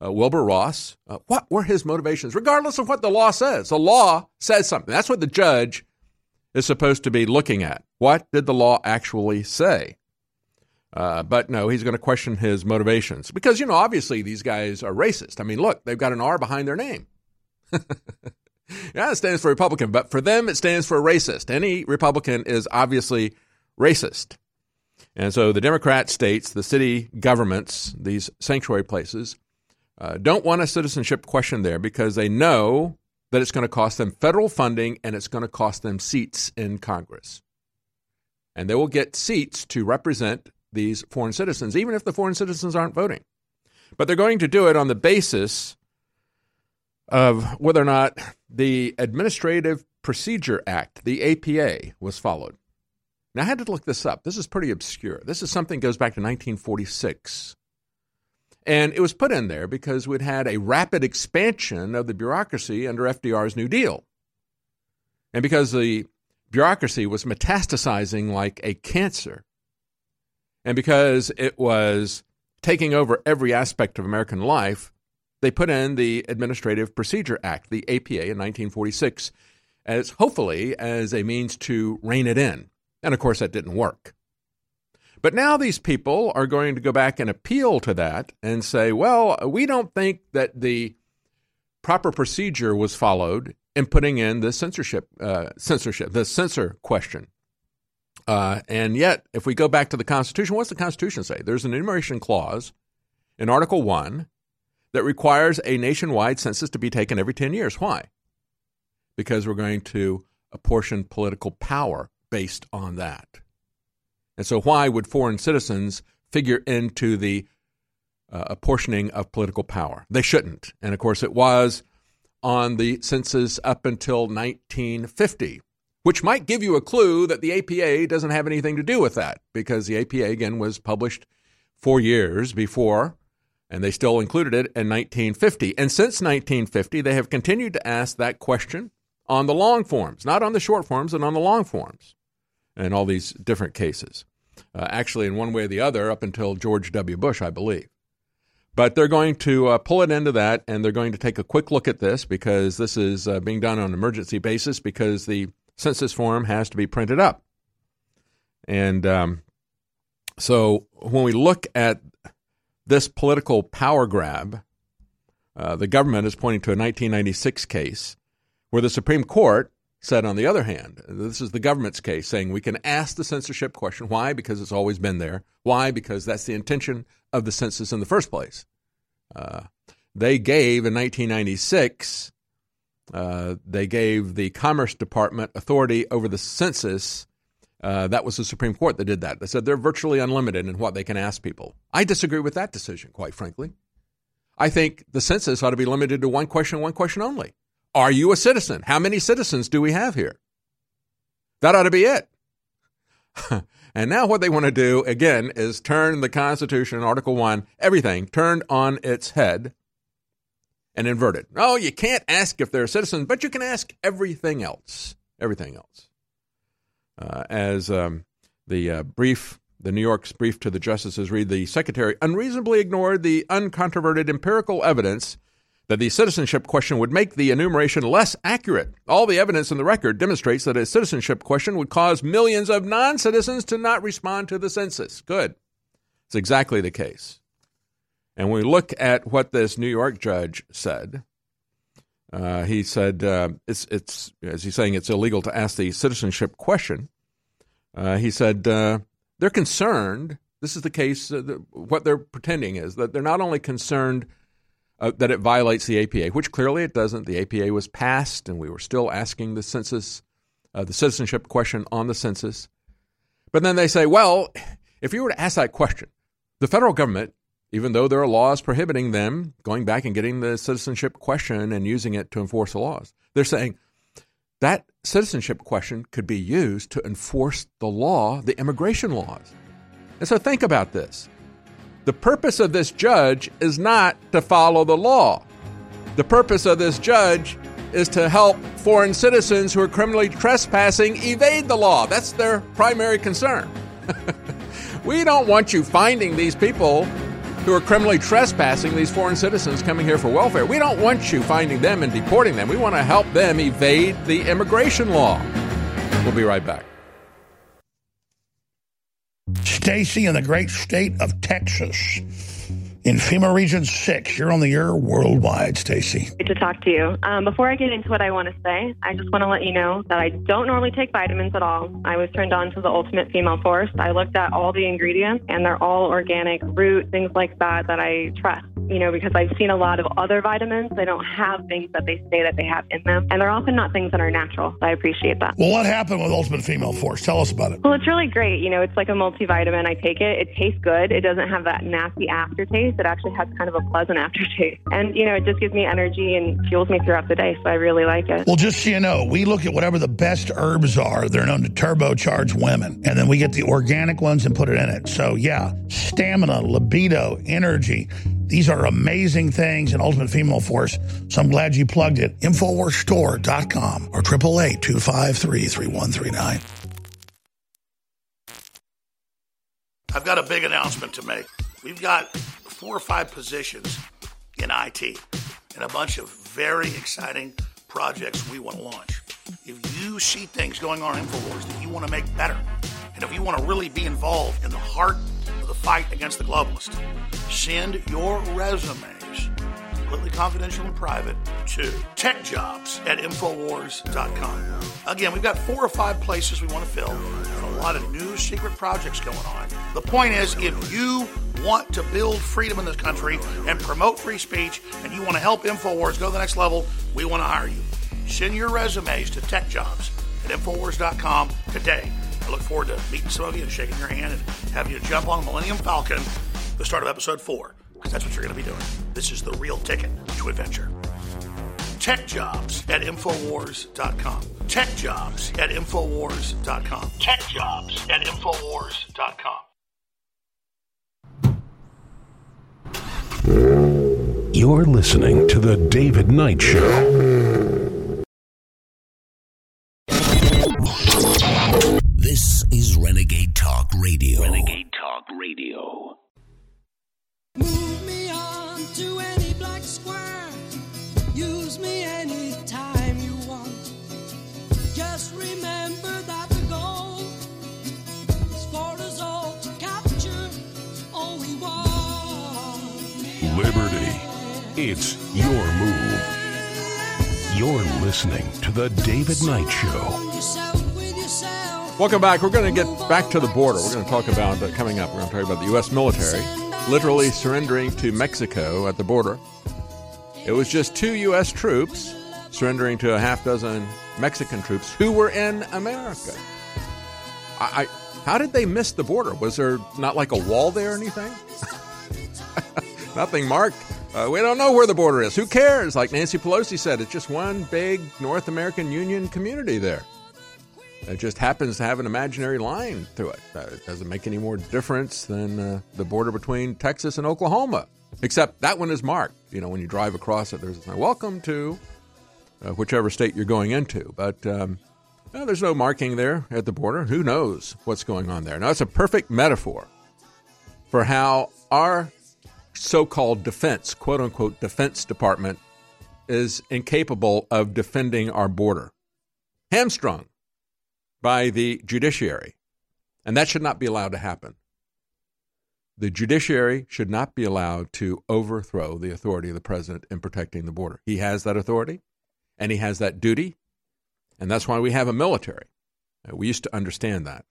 uh, Wilbur Ross. Uh, what were his motivations, regardless of what the law says? The law says something. That's what the judge is supposed to be looking at. What did the law actually say? Uh, but no, he's going to question his motivations because, you know, obviously these guys are racist. I mean, look, they've got an R behind their name. [laughs] yeah, it stands for Republican, but for them, it stands for racist. Any Republican is obviously racist. And so the Democrat states, the city governments, these sanctuary places, uh, don't want a citizenship question there because they know that it's going to cost them federal funding and it's going to cost them seats in Congress. And they will get seats to represent these foreign citizens, even if the foreign citizens aren't voting. But they're going to do it on the basis of whether or not the Administrative Procedure Act, the APA, was followed. Now, I had to look this up. This is pretty obscure. This is something that goes back to 1946. And it was put in there because we'd had a rapid expansion of the bureaucracy under FDR's New Deal. And because the bureaucracy was metastasizing like a cancer, and because it was taking over every aspect of American life, they put in the Administrative Procedure Act, the APA, in 1946, as hopefully as a means to rein it in. And of course, that didn't work. But now these people are going to go back and appeal to that and say, well, we don't think that the proper procedure was followed in putting in the censorship, uh, censorship, the censor question. Uh, and yet, if we go back to the Constitution, what's the Constitution say? There's an enumeration clause in Article 1 that requires a nationwide census to be taken every 10 years. Why? Because we're going to apportion political power based on that. And so, why would foreign citizens figure into the uh, apportioning of political power? They shouldn't. And of course, it was on the census up until 1950, which might give you a clue that the APA doesn't have anything to do with that because the APA, again, was published four years before and they still included it in 1950. And since 1950, they have continued to ask that question on the long forms, not on the short forms, and on the long forms in all these different cases. Uh, actually, in one way or the other, up until George W. Bush, I believe. But they're going to uh, pull it into that, and they're going to take a quick look at this because this is uh, being done on an emergency basis because the census form has to be printed up. And um, so when we look at this political power grab, uh, the government is pointing to a 1996 case where the Supreme Court said, on the other hand, this is the government's case, saying we can ask the censorship question. Why? Because it's always been there. Why? Because that's the intention of the census in the first place. Uh, they gave in 1996, uh, they gave the Commerce Department authority over the census uh, that was the Supreme Court that did that. They said they're virtually unlimited in what they can ask people. I disagree with that decision, quite frankly. I think the census ought to be limited to one question, one question only. Are you a citizen? How many citizens do we have here? That ought to be it. [laughs] and now what they want to do, again, is turn the Constitution, Article 1, everything turned on its head and invert it. Oh, you can't ask if they're a citizen, but you can ask everything else. Everything else uh, as um, the uh, brief, the New York's brief to the justices read, the secretary unreasonably ignored the uncontroverted empirical evidence that the citizenship question would make the enumeration less accurate. All the evidence in the record demonstrates that a citizenship question would cause millions of non citizens to not respond to the census. Good. It's exactly the case. And when we look at what this New York judge said, uh, he said uh, it's it's as he's saying it's illegal to ask the citizenship question. Uh, he said uh, they're concerned. This is the case. Uh, the, what they're pretending is that they're not only concerned uh, that it violates the APA, which clearly it doesn't. The APA was passed, and we were still asking the census, the citizenship question on the census. But then they say, well, if you were to ask that question, the federal government even though there are laws prohibiting them going back and getting the citizenship question and using it to enforce the laws. They're saying that citizenship question could be used to enforce the law, the immigration laws. And so think about this. The purpose of this judge is not to follow the law. The purpose of this judge is to help foreign citizens who are criminally trespassing evade the law. That's their primary concern. [laughs] we don't want you finding these people who are criminally trespassing these foreign citizens coming here for welfare. We don't want you finding them and deporting them. We want to help them evade the immigration law. We'll be right back. Stacy in the great state of Texas in FEMA Region 6. You're on the air worldwide, Stacy. Good to talk to you. Um, before I get into what I want to say, I just want to let you know that I don't normally take vitamins at all. I was turned on to the Ultimate Female Force. I looked at all the ingredients, and they're all organic, root, things like that that I trust you know, because I've seen a lot of other vitamins. They don't have things that they say that they have in them, and they're often not things that are natural. So I appreciate that. Well, what happened with Ultimate Female Force? Tell us about it. Well, it's really great. You know, it's like a multivitamin. I take it. It tastes good. It doesn't have that nasty aftertaste. It actually has kind of a pleasant [laughs] aftertaste. And, you know, it just gives me energy and fuels me throughout the day. So I really like it. Well, just so you know, we look at whatever the best herbs are. They're known to turbocharge women. And then we get the organic ones and put it in it. So, yeah, stamina, libido, energy. These are amazing things in Ultimate Female Force, so I'm glad you plugged it. Infowarsstore.com or 888-253-3139. I've got a big announcement to make. We've got four or five positions in IT and a bunch of very exciting projects we want to launch. If you see things going on in InfoWars that you want to make better, and if you want to really be involved in the heart of the fight against the globalists, send your resumes, completely confidential and private, to techjobs at Infowars.com. Again, we've got four or five places we want to fill, and a lot of new secret projects going on. The point is, if you want to build freedom in this country and promote free speech, and you want to help Infowars go to the next level, we want to hire you. Send your resumes to techjobs at Infowars.com today. I look forward to meeting some of you and shaking your hand and having you jump on the Millennium Falcon, the start of episode four, because that's what you're going to be doing. This is the real ticket to adventure. Tech jobs at Infowars.com. Tech jobs at Infowars.com. Tech jobs at Infowars.com. You're listening to The David Knight Show. This is Renegade Talk Radio. Renegade Talk Radio. It's your move. You're listening to The David Knight Show. Welcome back. We're going to get back to the border. We're going to talk about uh, coming up. We're going to talk about the U.S. military literally surrendering to Mexico at the border. It was just two U.S. troops surrendering to a half dozen Mexican troops who were in America. I, I how did they miss the border? Was there not like a wall there or anything? [laughs] Nothing marked. Uh, we don't know where the border is. Who cares? Like Nancy Pelosi said, it's just one big North American Union community there. It just happens to have an imaginary line through it. Uh, it doesn't make any more difference than uh, the border between Texas and Oklahoma, except that one is marked. You know, when you drive across it, there's a welcome to uh, whichever state you're going into. But um, there's no marking there at the border. Who knows what's going on there? Now, it's a perfect metaphor for how our so called defense, quote unquote, defense department is incapable of defending our border. Hamstrung by the judiciary. And that should not be allowed to happen. The judiciary should not be allowed to overthrow the authority of the president in protecting the border. He has that authority and he has that duty. And that's why we have a military. Uh, we used to understand that.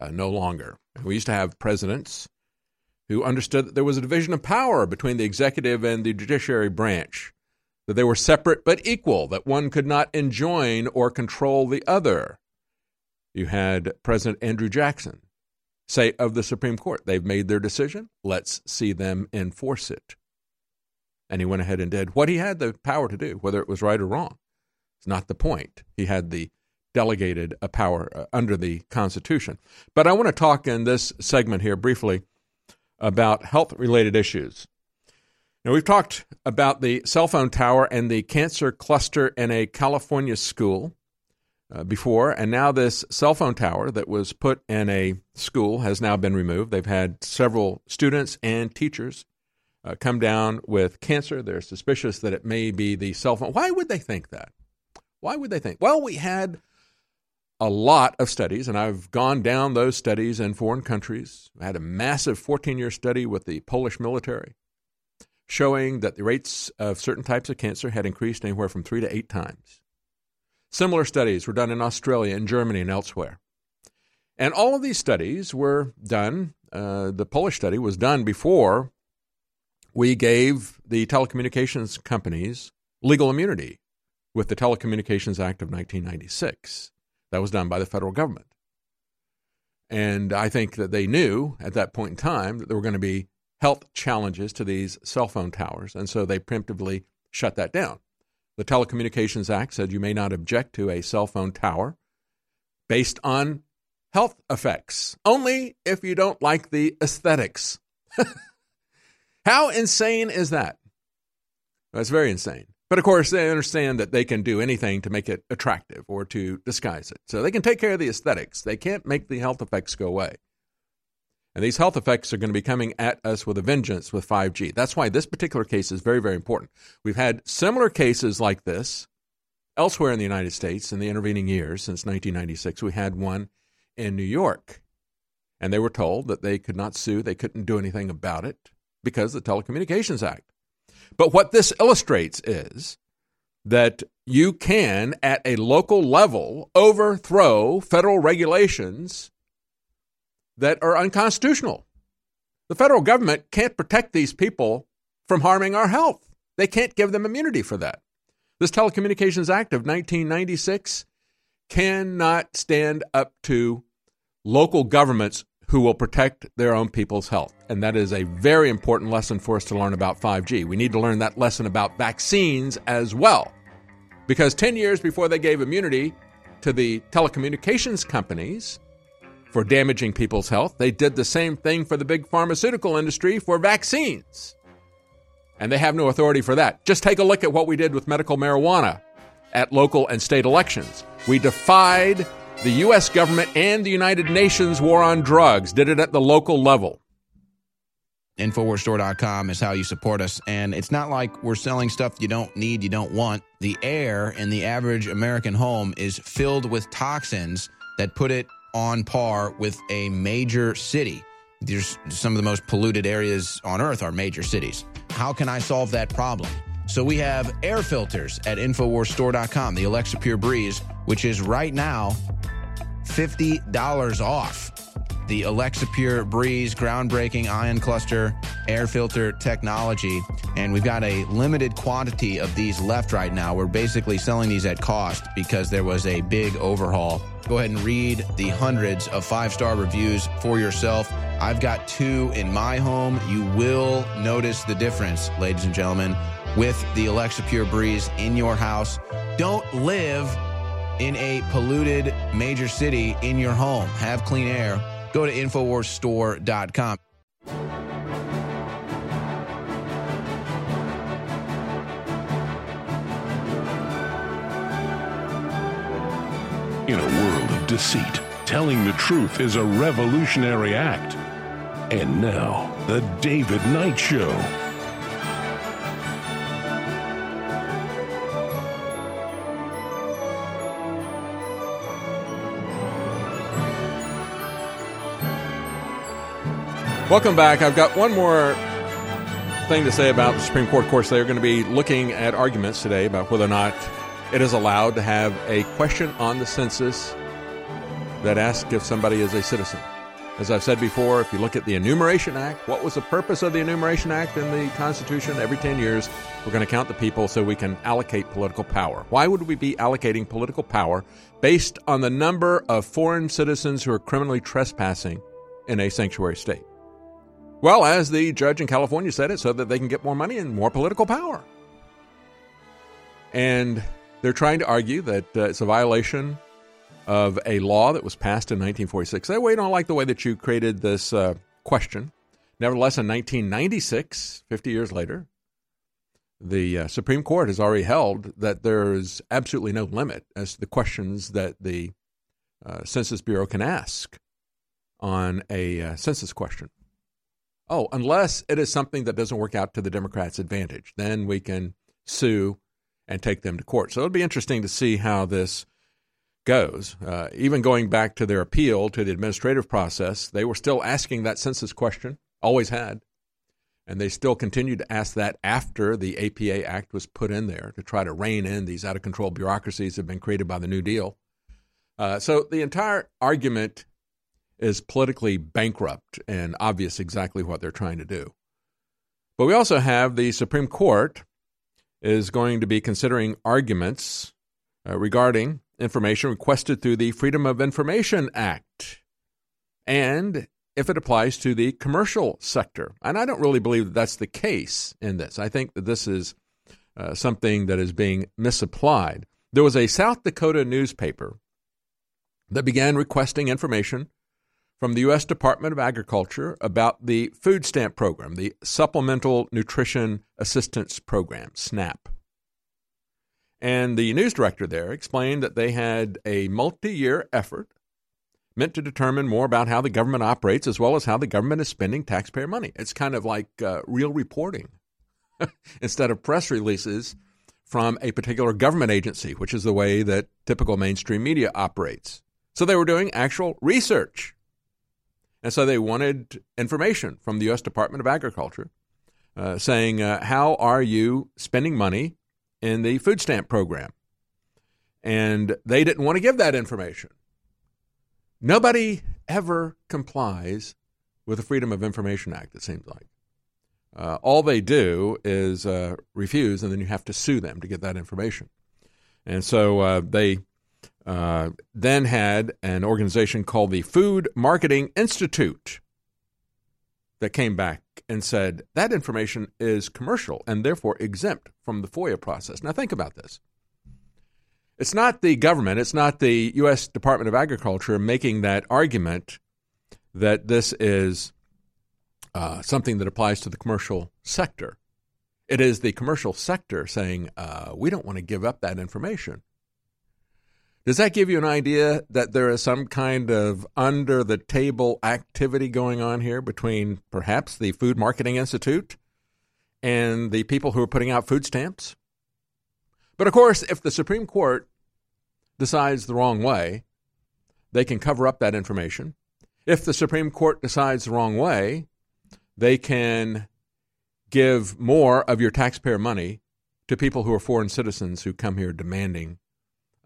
Uh, no longer. We used to have presidents who understood that there was a division of power between the executive and the judiciary branch, that they were separate but equal, that one could not enjoin or control the other. You had President Andrew Jackson say of the Supreme Court, they've made their decision, let's see them enforce it. And he went ahead and did what he had the power to do, whether it was right or wrong. It's not the point. He had the delegated uh, power uh, under the Constitution. But I want to talk in this segment here briefly about health related issues. Now, we've talked about the cell phone tower and the cancer cluster in a California school uh, before, and now this cell phone tower that was put in a school has now been removed. They've had several students and teachers uh, come down with cancer. They're suspicious that it may be the cell phone. Why would they think that? Why would they think? Well, we had a lot of studies, and I've gone down those studies in foreign countries. I had a massive 14 year study with the Polish military showing that the rates of certain types of cancer had increased anywhere from three to eight times. Similar studies were done in Australia and Germany and elsewhere. And all of these studies were done, uh, the Polish study was done before we gave the telecommunications companies legal immunity with the Telecommunications Act of 1996. That was done by the federal government. And I think that they knew at that point in time that there were going to be health challenges to these cell phone towers. And so they preemptively shut that down. The Telecommunications Act said you may not object to a cell phone tower based on health effects, only if you don't like the aesthetics. [laughs] How insane is that? That's very insane. But of course, they understand that they can do anything to make it attractive or to disguise it. So they can take care of the aesthetics. They can't make the health effects go away. And these health effects are going to be coming at us with a vengeance with 5G. That's why this particular case is very, very important. We've had similar cases like this elsewhere in the United States in the intervening years since 1996. We had one in New York. And they were told that they could not sue, they couldn't do anything about it because the Telecommunications Act. But what this illustrates is that you can, at a local level, overthrow federal regulations that are unconstitutional. The federal government can't protect these people from harming our health. They can't give them immunity for that. This Telecommunications Act of 1996 cannot stand up to local governments who will protect their own people's health. And that is a very important lesson for us to learn about 5G. We need to learn that lesson about vaccines as well. Because 10 years before they gave immunity to the telecommunications companies for damaging people's health, they did the same thing for the big pharmaceutical industry for vaccines. And they have no authority for that. Just take a look at what we did with medical marijuana at local and state elections. We defied the U.S. government and the United Nations war on drugs, did it at the local level. Infowarsstore.com is how you support us. And it's not like we're selling stuff you don't need, you don't want. The air in the average American home is filled with toxins that put it on par with a major city. There's some of the most polluted areas on earth are major cities. How can I solve that problem? So we have air filters at InfoWarsStore.com, the Alexa Pure Breeze, which is right now $50 off. The Alexa Pure Breeze groundbreaking ion cluster air filter technology. And we've got a limited quantity of these left right now. We're basically selling these at cost because there was a big overhaul. Go ahead and read the hundreds of five star reviews for yourself. I've got two in my home. You will notice the difference, ladies and gentlemen, with the Alexa Pure Breeze in your house. Don't live in a polluted major city in your home. Have clean air. Go to InfoWarsStore.com. In a world of deceit, telling the truth is a revolutionary act. And now, The David Knight Show. Welcome back. I've got one more thing to say about the Supreme Court. Of course, they're going to be looking at arguments today about whether or not it is allowed to have a question on the census that asks if somebody is a citizen. As I've said before, if you look at the Enumeration Act, what was the purpose of the Enumeration Act in the Constitution? Every 10 years, we're going to count the people so we can allocate political power. Why would we be allocating political power based on the number of foreign citizens who are criminally trespassing in a sanctuary state? Well, as the judge in California said it, so that they can get more money and more political power. And they're trying to argue that uh, it's a violation of a law that was passed in 1946. They we don't like the way that you created this uh, question. Nevertheless, in 1996, 50 years later, the uh, Supreme Court has already held that there is absolutely no limit as to the questions that the uh, Census Bureau can ask on a uh, census question. Oh, unless it is something that doesn't work out to the Democrats' advantage, then we can sue and take them to court. So it'll be interesting to see how this goes. Uh, even going back to their appeal to the administrative process, they were still asking that census question, always had. And they still continue to ask that after the APA Act was put in there to try to rein in these out of control bureaucracies that have been created by the New Deal. Uh, so the entire argument is politically bankrupt and obvious exactly what they're trying to do. But we also have the Supreme Court is going to be considering arguments uh, regarding information requested through the Freedom of Information Act and if it applies to the commercial sector. And I don't really believe that that's the case in this. I think that this is uh, something that is being misapplied. There was a South Dakota newspaper that began requesting information from the U.S. Department of Agriculture about the food stamp program, the Supplemental Nutrition Assistance Program, SNAP. And the news director there explained that they had a multi year effort meant to determine more about how the government operates as well as how the government is spending taxpayer money. It's kind of like uh, real reporting [laughs] instead of press releases from a particular government agency, which is the way that typical mainstream media operates. So they were doing actual research and so they wanted information from the U.S. Department of Agriculture uh, saying, uh, How are you spending money in the food stamp program? And they didn't want to give that information. Nobody ever complies with the Freedom of Information Act, it seems like. Uh, all they do is uh, refuse, and then you have to sue them to get that information. And so uh, they uh, then had an organization called the Food Marketing Institute that came back and said that information is commercial and therefore exempt from the FOIA process. Now, think about this. It's not the government, it's not the U.S. Department of Agriculture making that argument that this is uh, something that applies to the commercial sector. It is the commercial sector saying, uh, we don't want to give up that information. Does that give you an idea that there is some kind of under the table activity going on here between perhaps the Food Marketing Institute and the people who are putting out food stamps? But of course, if the Supreme Court decides the wrong way, they can cover up that information. If the Supreme Court decides the wrong way, they can give more of your taxpayer money to people who are foreign citizens who come here demanding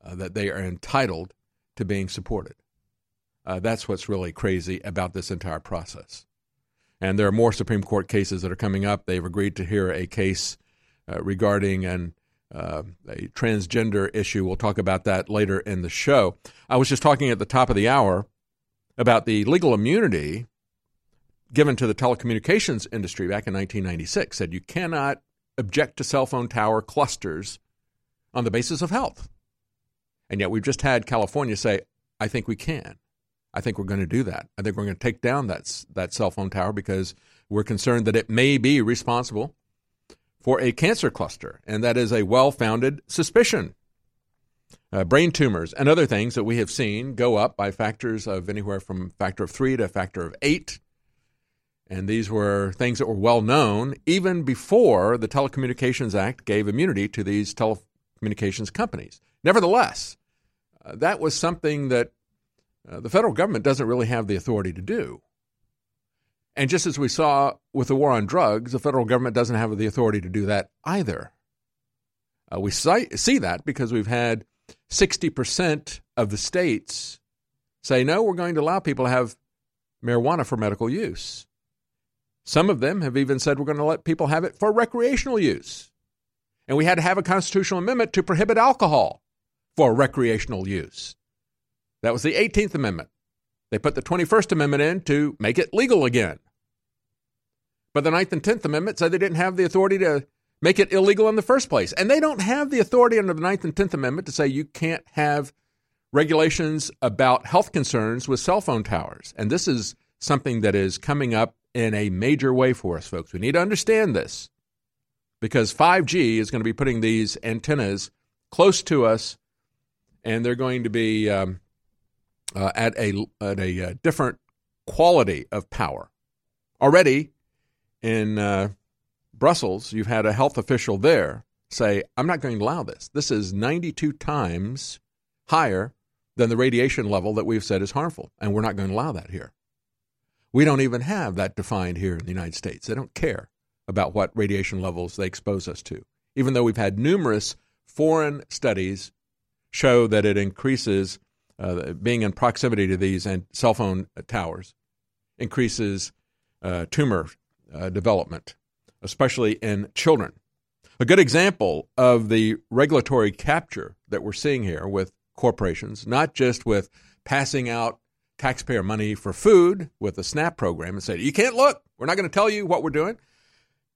uh, that they are entitled to being supported. Uh, that's what's really crazy about this entire process. And there are more Supreme Court cases that are coming up. They've agreed to hear a case uh, regarding an uh, a transgender issue. We'll talk about that later in the show. I was just talking at the top of the hour about the legal immunity given to the telecommunications industry back in 1996. Said you cannot object to cell phone tower clusters on the basis of health. And yet we've just had California say, I think we can. I think we're going to do that. I think we're going to take down that, that cell phone tower because we're concerned that it may be responsible for a cancer cluster, and that is a well founded suspicion. Uh, brain tumors and other things that we have seen go up by factors of anywhere from factor of three to factor of eight. And these were things that were well known even before the Telecommunications Act gave immunity to these telecommunications companies. Nevertheless, uh, that was something that uh, the federal government doesn't really have the authority to do. And just as we saw with the war on drugs, the federal government doesn't have the authority to do that either. Uh, we see that because we've had 60% of the states say, no, we're going to allow people to have marijuana for medical use. Some of them have even said we're going to let people have it for recreational use. And we had to have a constitutional amendment to prohibit alcohol for recreational use. That was the 18th Amendment. They put the 21st Amendment in to make it legal again. But the Ninth and Tenth Amendment said they didn't have the authority to make it illegal in the first place. And they don't have the authority under the Ninth and Tenth Amendment to say you can't have regulations about health concerns with cell phone towers. And this is something that is coming up in a major way for us, folks. We need to understand this because 5G is going to be putting these antennas close to us, and they're going to be um, uh, at a at a uh, different quality of power. Already, in uh, Brussels, you've had a health official there say, I'm not going to allow this. This is 92 times higher than the radiation level that we've said is harmful, and we're not going to allow that here. We don't even have that defined here in the United States. They don't care about what radiation levels they expose us to, even though we've had numerous foreign studies show that it increases uh, being in proximity to these and cell phone towers increases uh, tumor uh, development, especially in children. A good example of the regulatory capture that we're seeing here with corporations, not just with passing out taxpayer money for food with the SNAP program and say, you can't look, we're not going to tell you what we're doing,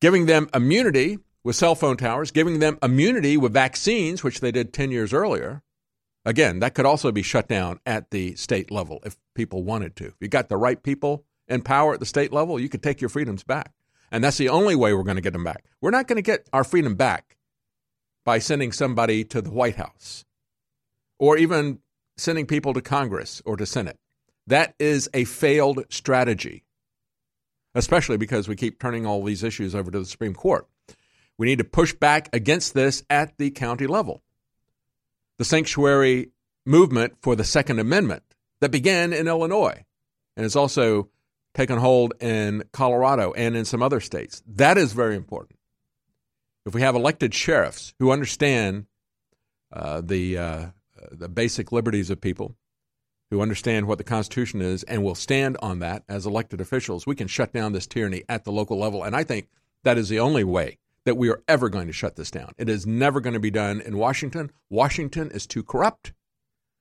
giving them immunity with cell phone towers, giving them immunity with vaccines, which they did 10 years earlier. Again, that could also be shut down at the state level if people wanted to. If you got the right people and power at the state level, you could take your freedoms back. And that's the only way we're going to get them back. We're not going to get our freedom back by sending somebody to the White House or even sending people to Congress or to Senate. That is a failed strategy, especially because we keep turning all these issues over to the Supreme Court. We need to push back against this at the county level. The sanctuary movement for the Second Amendment that began in Illinois and is also taken hold in Colorado and in some other states. That is very important. If we have elected sheriffs who understand uh, the uh, the basic liberties of people, who understand what the Constitution is, and will stand on that as elected officials, we can shut down this tyranny at the local level. And I think that is the only way that we are ever going to shut this down. It is never going to be done in Washington. Washington is too corrupt.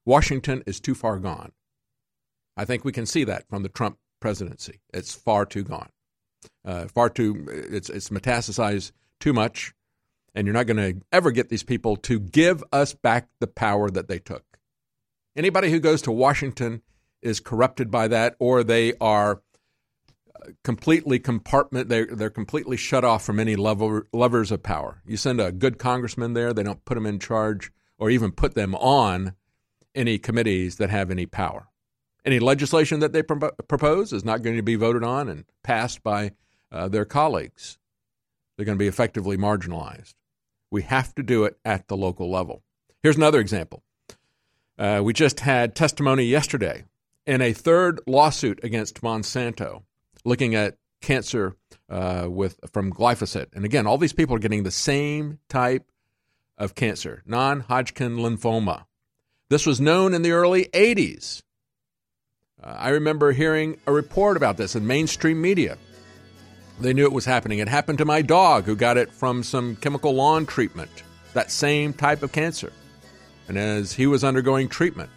Washington is too far gone. I think we can see that from the Trump presidency. It's far too gone. Uh, far too, it's, it's metastasized too much. And you're not going to ever get these people to give us back the power that they took. Anybody who goes to Washington is corrupted by that, or they are uh, completely compartment. They're they're completely shut off from any level levers of power. You send a good congressman there, they don't put them in charge or even put them on any committees that have any power. Any legislation that they pro- propose is not going to be voted on and passed by uh, their colleagues. They're going to be effectively marginalized. We have to do it at the local level. Here's another example. Uh, we just had testimony yesterday in a third lawsuit against Monsanto, looking at cancer uh, with from glyphosate. And again, all these people are getting the same type of cancer, non-Hodgkin lymphoma. This was known in the early 80s. Uh, I remember hearing a report about this in mainstream media. They knew it was happening. It happened to my dog who got it from some chemical lawn treatment, that same type of cancer. And as he was undergoing treatment,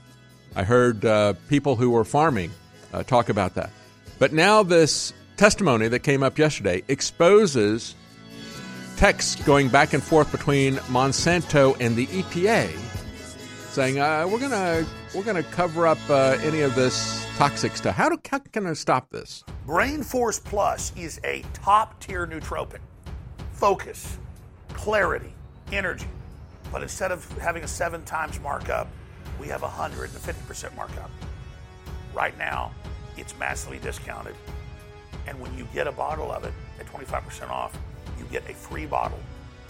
I heard uh, people who were farming uh, talk about that. But now, this testimony that came up yesterday exposes texts going back and forth between Monsanto and the EPA saying uh, we're gonna we're gonna cover up uh, any of this toxic stuff. How, do, how can I stop this? Brain Force Plus is a top tier nootropic. Focus, clarity, energy. But instead of having a seven times markup, we have a 150% markup. Right now, it's massively discounted. And when you get a bottle of it at 25% off, you get a free bottle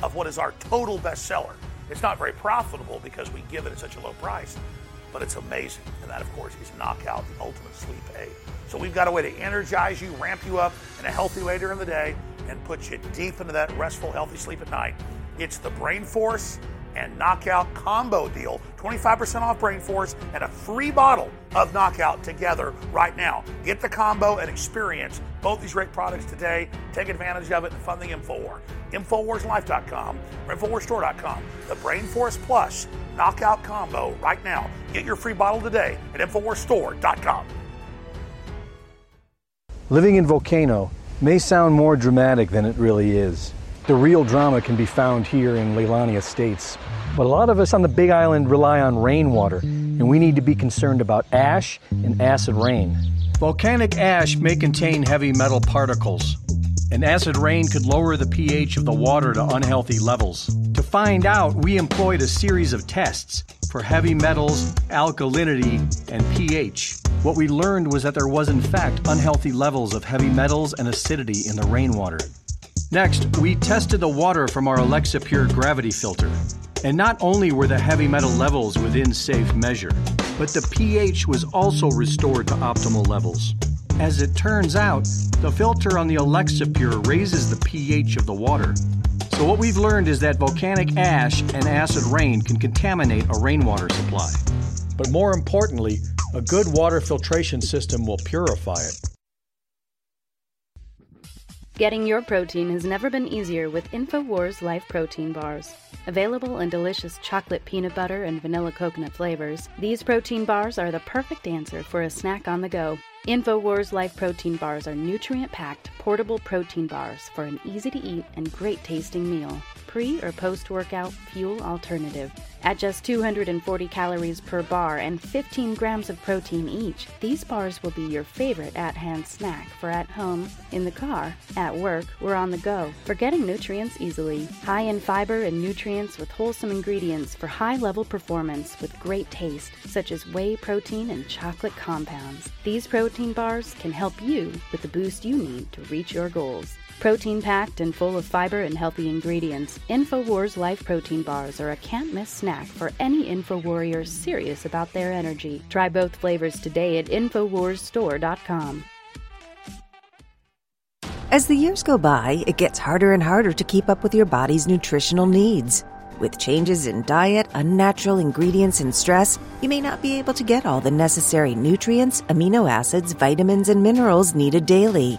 of what is our total bestseller. It's not very profitable because we give it at such a low price, but it's amazing. And that, of course, is Knockout, the ultimate sleep aid. So we've got a way to energize you, ramp you up in a healthy way during the day, and put you deep into that restful, healthy sleep at night. It's the Brain Force and Knockout combo deal. 25% off Brain Force and a free bottle of Knockout together right now. Get the combo and experience both these great products today. Take advantage of it and fund the InfoWar. InfoWarsLife.com or InfoWarsStore.com. The Brain Force Plus Knockout combo right now. Get your free bottle today at InfoWarsStore.com. Living in Volcano may sound more dramatic than it really is. The real drama can be found here in Leilani Estates. But a lot of us on the Big Island rely on rainwater, and we need to be concerned about ash and acid rain. Volcanic ash may contain heavy metal particles, and acid rain could lower the pH of the water to unhealthy levels. To find out, we employed a series of tests for heavy metals, alkalinity, and pH. What we learned was that there was, in fact, unhealthy levels of heavy metals and acidity in the rainwater. Next, we tested the water from our Alexa Pure gravity filter. And not only were the heavy metal levels within safe measure, but the pH was also restored to optimal levels. As it turns out, the filter on the Alexa Pure raises the pH of the water. So, what we've learned is that volcanic ash and acid rain can contaminate a rainwater supply. But more importantly, a good water filtration system will purify it. Getting your protein has never been easier with InfoWars Life Protein Bars. Available in delicious chocolate peanut butter and vanilla coconut flavors, these protein bars are the perfect answer for a snack on the go. InfoWars Life Protein Bars are nutrient packed, portable protein bars for an easy to eat and great tasting meal. Pre or post workout fuel alternative. At just 240 calories per bar and 15 grams of protein each, these bars will be your favorite at hand snack for at home, in the car, at work, or on the go. For getting nutrients easily. High in fiber and nutrients with wholesome ingredients for high level performance with great taste, such as whey protein and chocolate compounds. These protein bars can help you with the boost you need to reach your goals. Protein packed and full of fiber and healthy ingredients, InfoWars Life Protein Bars are a can't miss snack for any InfoWarrior serious about their energy. Try both flavors today at InfoWarsStore.com. As the years go by, it gets harder and harder to keep up with your body's nutritional needs. With changes in diet, unnatural ingredients, and stress, you may not be able to get all the necessary nutrients, amino acids, vitamins, and minerals needed daily.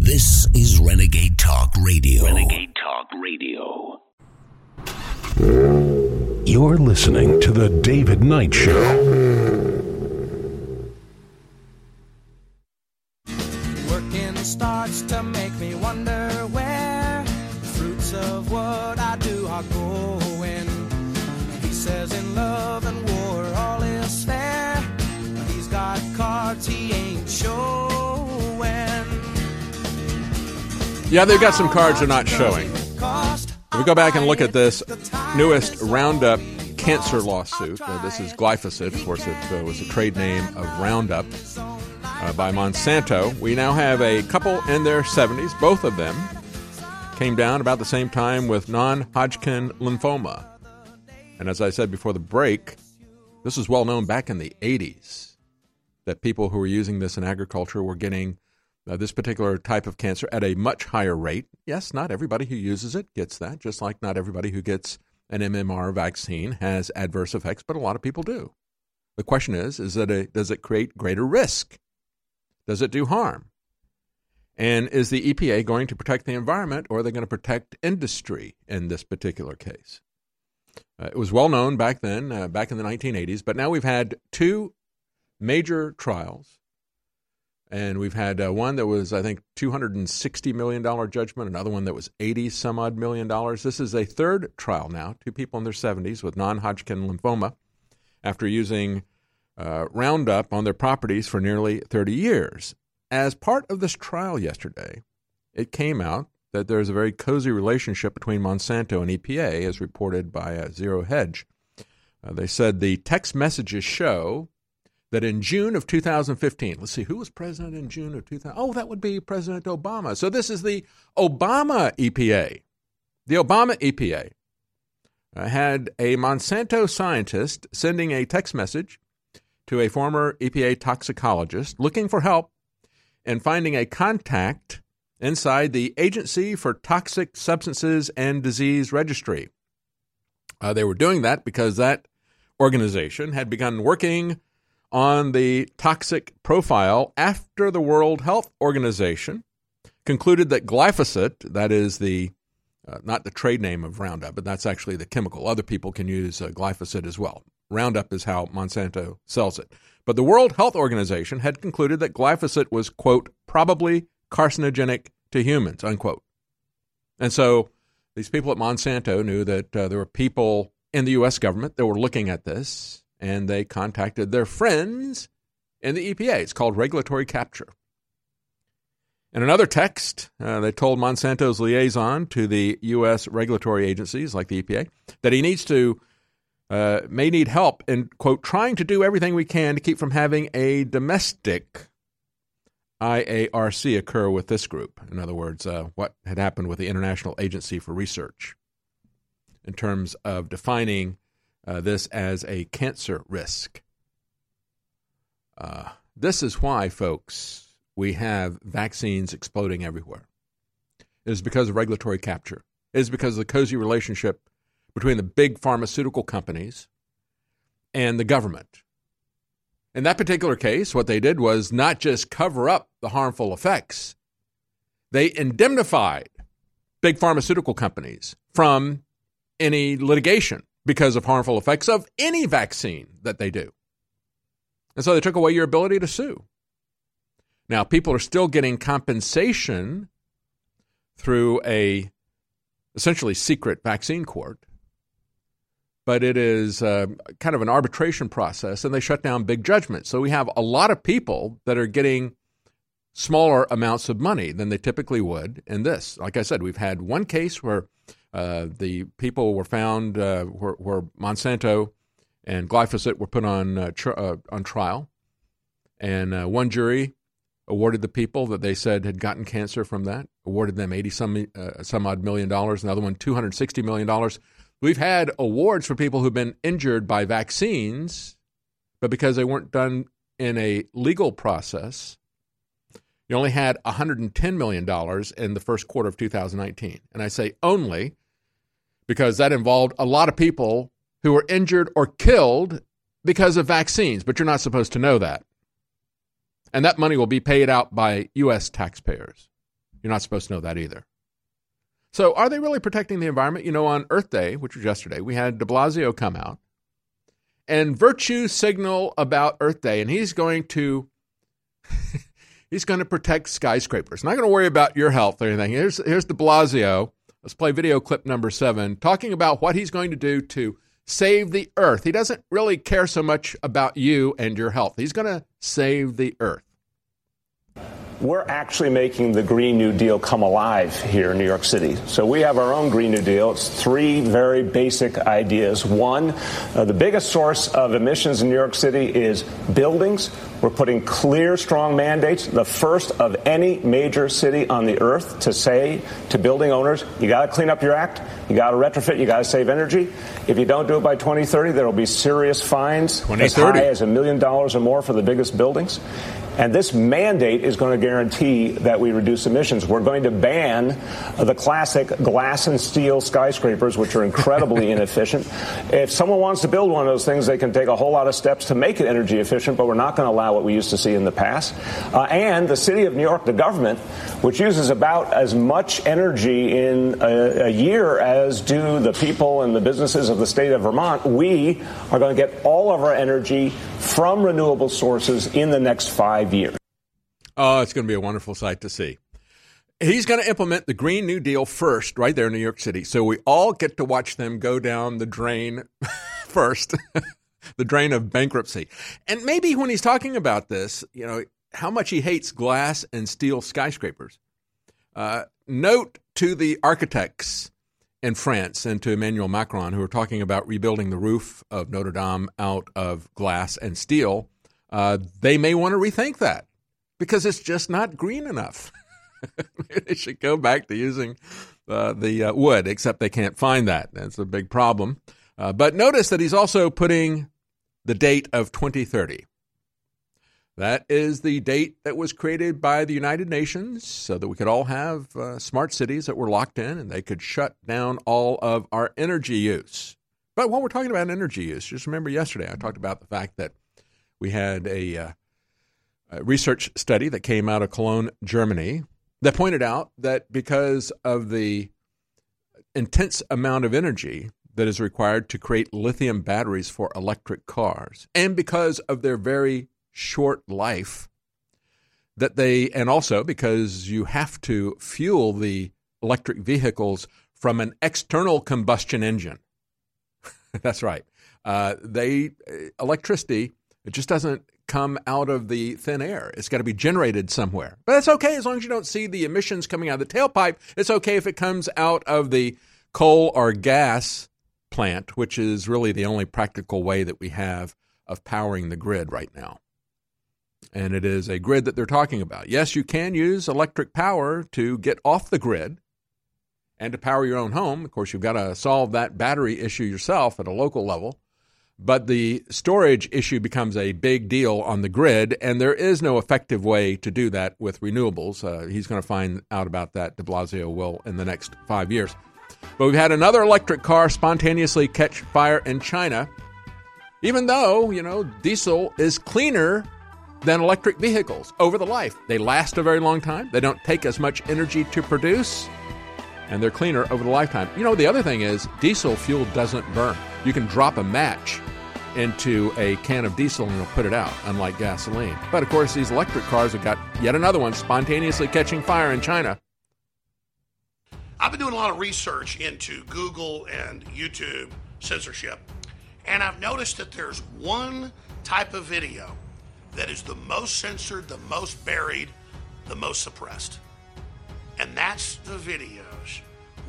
This is Renegade Talk Radio. Renegade Talk Radio. You're listening to The David Knight Show. Working starts to make me wonder where the fruits of what I do are going. He says in love and war all is fair. He's got cards he ain't showing. Yeah, they've got some cards they're not showing. If we go back and look at this newest Roundup cancer lawsuit, uh, this is glyphosate. Of course, it uh, was a trade name of Roundup uh, by Monsanto. We now have a couple in their 70s. Both of them came down about the same time with non Hodgkin lymphoma. And as I said before the break, this was well known back in the 80s that people who were using this in agriculture were getting uh, this particular type of cancer at a much higher rate. Yes, not everybody who uses it gets that, just like not everybody who gets an MMR vaccine has adverse effects, but a lot of people do. The question is, is that a, does it create greater risk? Does it do harm? And is the EPA going to protect the environment or are they going to protect industry in this particular case? Uh, it was well known back then, uh, back in the 1980s, but now we've had two major trials and we've had uh, one that was, I think, $260 million judgment, another one that was 80 some odd million dollars. This is a third trial now, two people in their 70s with non Hodgkin lymphoma after using uh, Roundup on their properties for nearly 30 years. As part of this trial yesterday, it came out that there's a very cozy relationship between Monsanto and EPA, as reported by uh, Zero Hedge. Uh, they said the text messages show that in June of 2015, let's see, who was president in June of 2000? Oh, that would be President Obama. So this is the Obama EPA. The Obama EPA uh, had a Monsanto scientist sending a text message to a former EPA toxicologist looking for help in finding a contact inside the Agency for Toxic Substances and Disease Registry. Uh, they were doing that because that organization had begun working on the toxic profile after the World Health Organization concluded that glyphosate, that is the uh, not the trade name of Roundup, but that's actually the chemical. Other people can use uh, glyphosate as well. Roundup is how Monsanto sells it. But the World Health Organization had concluded that glyphosate was, quote, probably carcinogenic to humans, unquote. And so these people at Monsanto knew that uh, there were people in the U.S. government that were looking at this and they contacted their friends in the EPA. It's called regulatory capture. In another text, uh, they told Monsanto's liaison to the U.S. regulatory agencies like the EPA that he needs to, uh, may need help in, quote, trying to do everything we can to keep from having a domestic IARC occur with this group. In other words, uh, what had happened with the International Agency for Research in terms of defining uh, this as a cancer risk. Uh, this is why, folks, we have vaccines exploding everywhere. It is because of regulatory capture. It is because of the cozy relationship between the big pharmaceutical companies and the government. In that particular case, what they did was not just cover up the harmful effects, they indemnified big pharmaceutical companies from any litigation because of harmful effects of any vaccine that they do. And so they took away your ability to sue. Now, people are still getting compensation through a essentially secret vaccine court, but it is uh, kind of an arbitration process, and they shut down big judgments. So we have a lot of people that are getting smaller amounts of money than they typically would in this. Like I said, we've had one case where uh, the people were found uh, where, where, Monsanto and glyphosate were put on uh, tr- uh, on trial, and uh, one jury awarded the people that they said had gotten cancer from that, awarded them 80 some, some odd million dollars, another one $260 million. We've had awards for people who've been injured by vaccines, but because they weren't done in a legal process, you only had $110 million in the first quarter of 2019. And I say only because that involved a lot of people who were injured or killed because of vaccines, but you're not supposed to know that. And that money will be paid out by U.S. taxpayers. You're not supposed to know that either. So, are they really protecting the environment? You know, on Earth Day, which was yesterday, we had de Blasio come out and virtue signal about Earth Day, and he's going to. [laughs] he's going to protect skyscrapers. Not going to worry about your health or anything. Here's here's De Blasio. Let's play video clip number seven, talking about what he's going to do to save the earth. He doesn't really care so much about you and your health. He's going to save the earth we're actually making the Green New Deal come alive here in New York City. So we have our own Green New Deal. It's three very basic ideas. One, uh, the biggest source of emissions in New York City is buildings. We're putting clear, strong mandates, the first of any major city on the earth to say to building owners, you got to clean up your act, you got to retrofit, you got to save energy. If you don't do it by 2030, there will be serious fines as high as a million dollars or more for the biggest buildings. And this mandate is going to guarantee that we reduce emissions. We're going to ban the classic glass and steel skyscrapers, which are incredibly [laughs] inefficient. If someone wants to build one of those things, they can take a whole lot of steps to make it energy efficient, but we're not going to allow what we used to see in the past. Uh, and the city of New York, the government, which uses about as much energy in a, a year as do the people and the businesses of the state of Vermont, we are going to get all of our energy from renewable sources in the next five five years. Oh, it's going to be a wonderful sight to see. He's going to implement the Green New Deal first, right there in New York City. So we all get to watch them go down the drain [laughs] first, [laughs] the drain of bankruptcy. And maybe when he's talking about this, you know, how much he hates glass and steel skyscrapers. Uh, note to the architects in France and to Emmanuel Macron, who are talking about rebuilding the roof of Notre Dame out of glass and steel uh, they may want to rethink that because it's just not green enough. [laughs] they should go back to using uh, the uh, wood, except they can't find that. That's a big problem. Uh, but notice that he's also putting the date of 2030. That is the date that was created by the United Nations so that we could all have uh, smart cities that were locked in and they could shut down all of our energy use. But while we're talking about energy use, just remember yesterday I talked about the fact that we had a, uh, a research study that came out of Cologne, Germany, that pointed out that because of the intense amount of energy that is required to create lithium batteries for electric cars, and because of their very short life, that they, and also because you have to fuel the electric vehicles from an external combustion engine. [laughs] That's right. Uh, they electricity it just doesn't come out of the thin air. It's got to be generated somewhere. But that's okay as long as you don't see the emissions coming out of the tailpipe. It's okay if it comes out of the coal or gas plant, which is really the only practical way that we have of powering the grid right now. And it is a grid that they're talking about. Yes, you can use electric power to get off the grid and to power your own home. Of course, you've got to solve that battery issue yourself at a local level. But the storage issue becomes a big deal on the grid, and there is no effective way to do that with renewables. Uh, he's going to find out about that, de Blasio will, in the next five years. But we've had another electric car spontaneously catch fire in China, even though, you know, diesel is cleaner than electric vehicles over the life. They last a very long time, they don't take as much energy to produce, and they're cleaner over the lifetime. You know, the other thing is diesel fuel doesn't burn. You can drop a match into a can of diesel and it'll put it out, unlike gasoline. But of course, these electric cars have got yet another one spontaneously catching fire in China. I've been doing a lot of research into Google and YouTube censorship, and I've noticed that there's one type of video that is the most censored, the most buried, the most suppressed. And that's the videos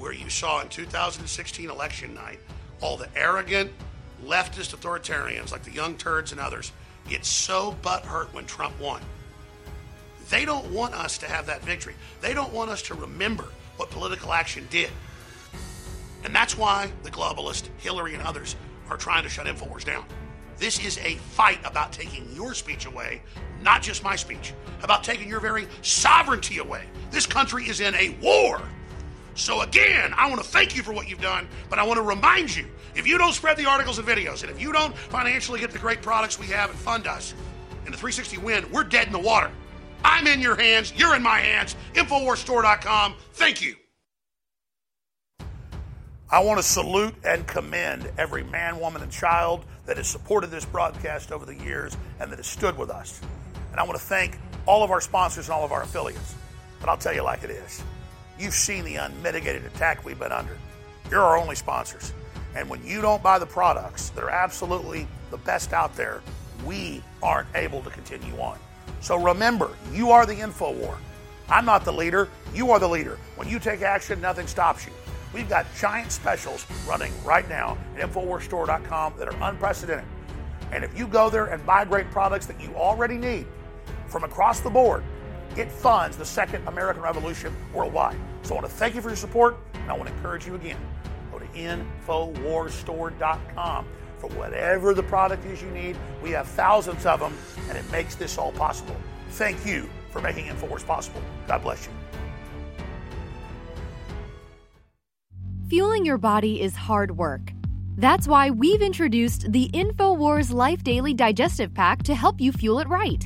where you saw in 2016 election night all the arrogant, leftist authoritarians like the Young Turds and others get so butthurt when Trump won. They don't want us to have that victory. They don't want us to remember what political action did. And that's why the globalist, Hillary, and others are trying to shut InfoWars down. This is a fight about taking your speech away, not just my speech, about taking your very sovereignty away. This country is in a war. So, again, I want to thank you for what you've done, but I want to remind you if you don't spread the articles and videos, and if you don't financially get the great products we have and fund us in the 360 win, we're dead in the water. I'm in your hands, you're in my hands. InfoWarsStore.com. Thank you. I want to salute and commend every man, woman, and child that has supported this broadcast over the years and that has stood with us. And I want to thank all of our sponsors and all of our affiliates. But I'll tell you like it is. You've seen the unmitigated attack we've been under. You're our only sponsors. And when you don't buy the products that are absolutely the best out there, we aren't able to continue on. So remember, you are the info war. I'm not the leader. You are the leader. When you take action, nothing stops you. We've got giant specials running right now at InfoWarsStore.com that are unprecedented. And if you go there and buy great products that you already need from across the board, it funds the second American Revolution worldwide. So I want to thank you for your support, and I want to encourage you again. Go to InfoWarsStore.com for whatever the product is you need. We have thousands of them, and it makes this all possible. Thank you for making InfoWars possible. God bless you. Fueling your body is hard work. That's why we've introduced the InfoWars Life Daily Digestive Pack to help you fuel it right.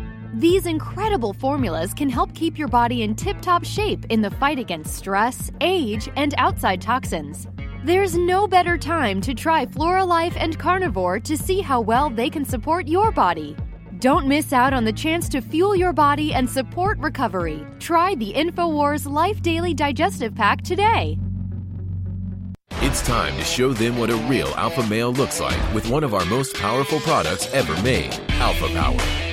These incredible formulas can help keep your body in tip top shape in the fight against stress, age, and outside toxins. There's no better time to try Floralife and Carnivore to see how well they can support your body. Don't miss out on the chance to fuel your body and support recovery. Try the InfoWars Life Daily Digestive Pack today. It's time to show them what a real alpha male looks like with one of our most powerful products ever made, Alpha Power.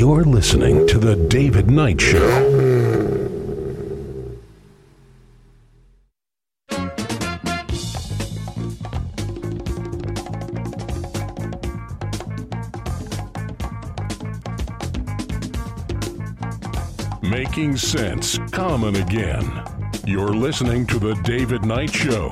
You're listening to The David Knight Show. Making sense common again. You're listening to The David Knight Show.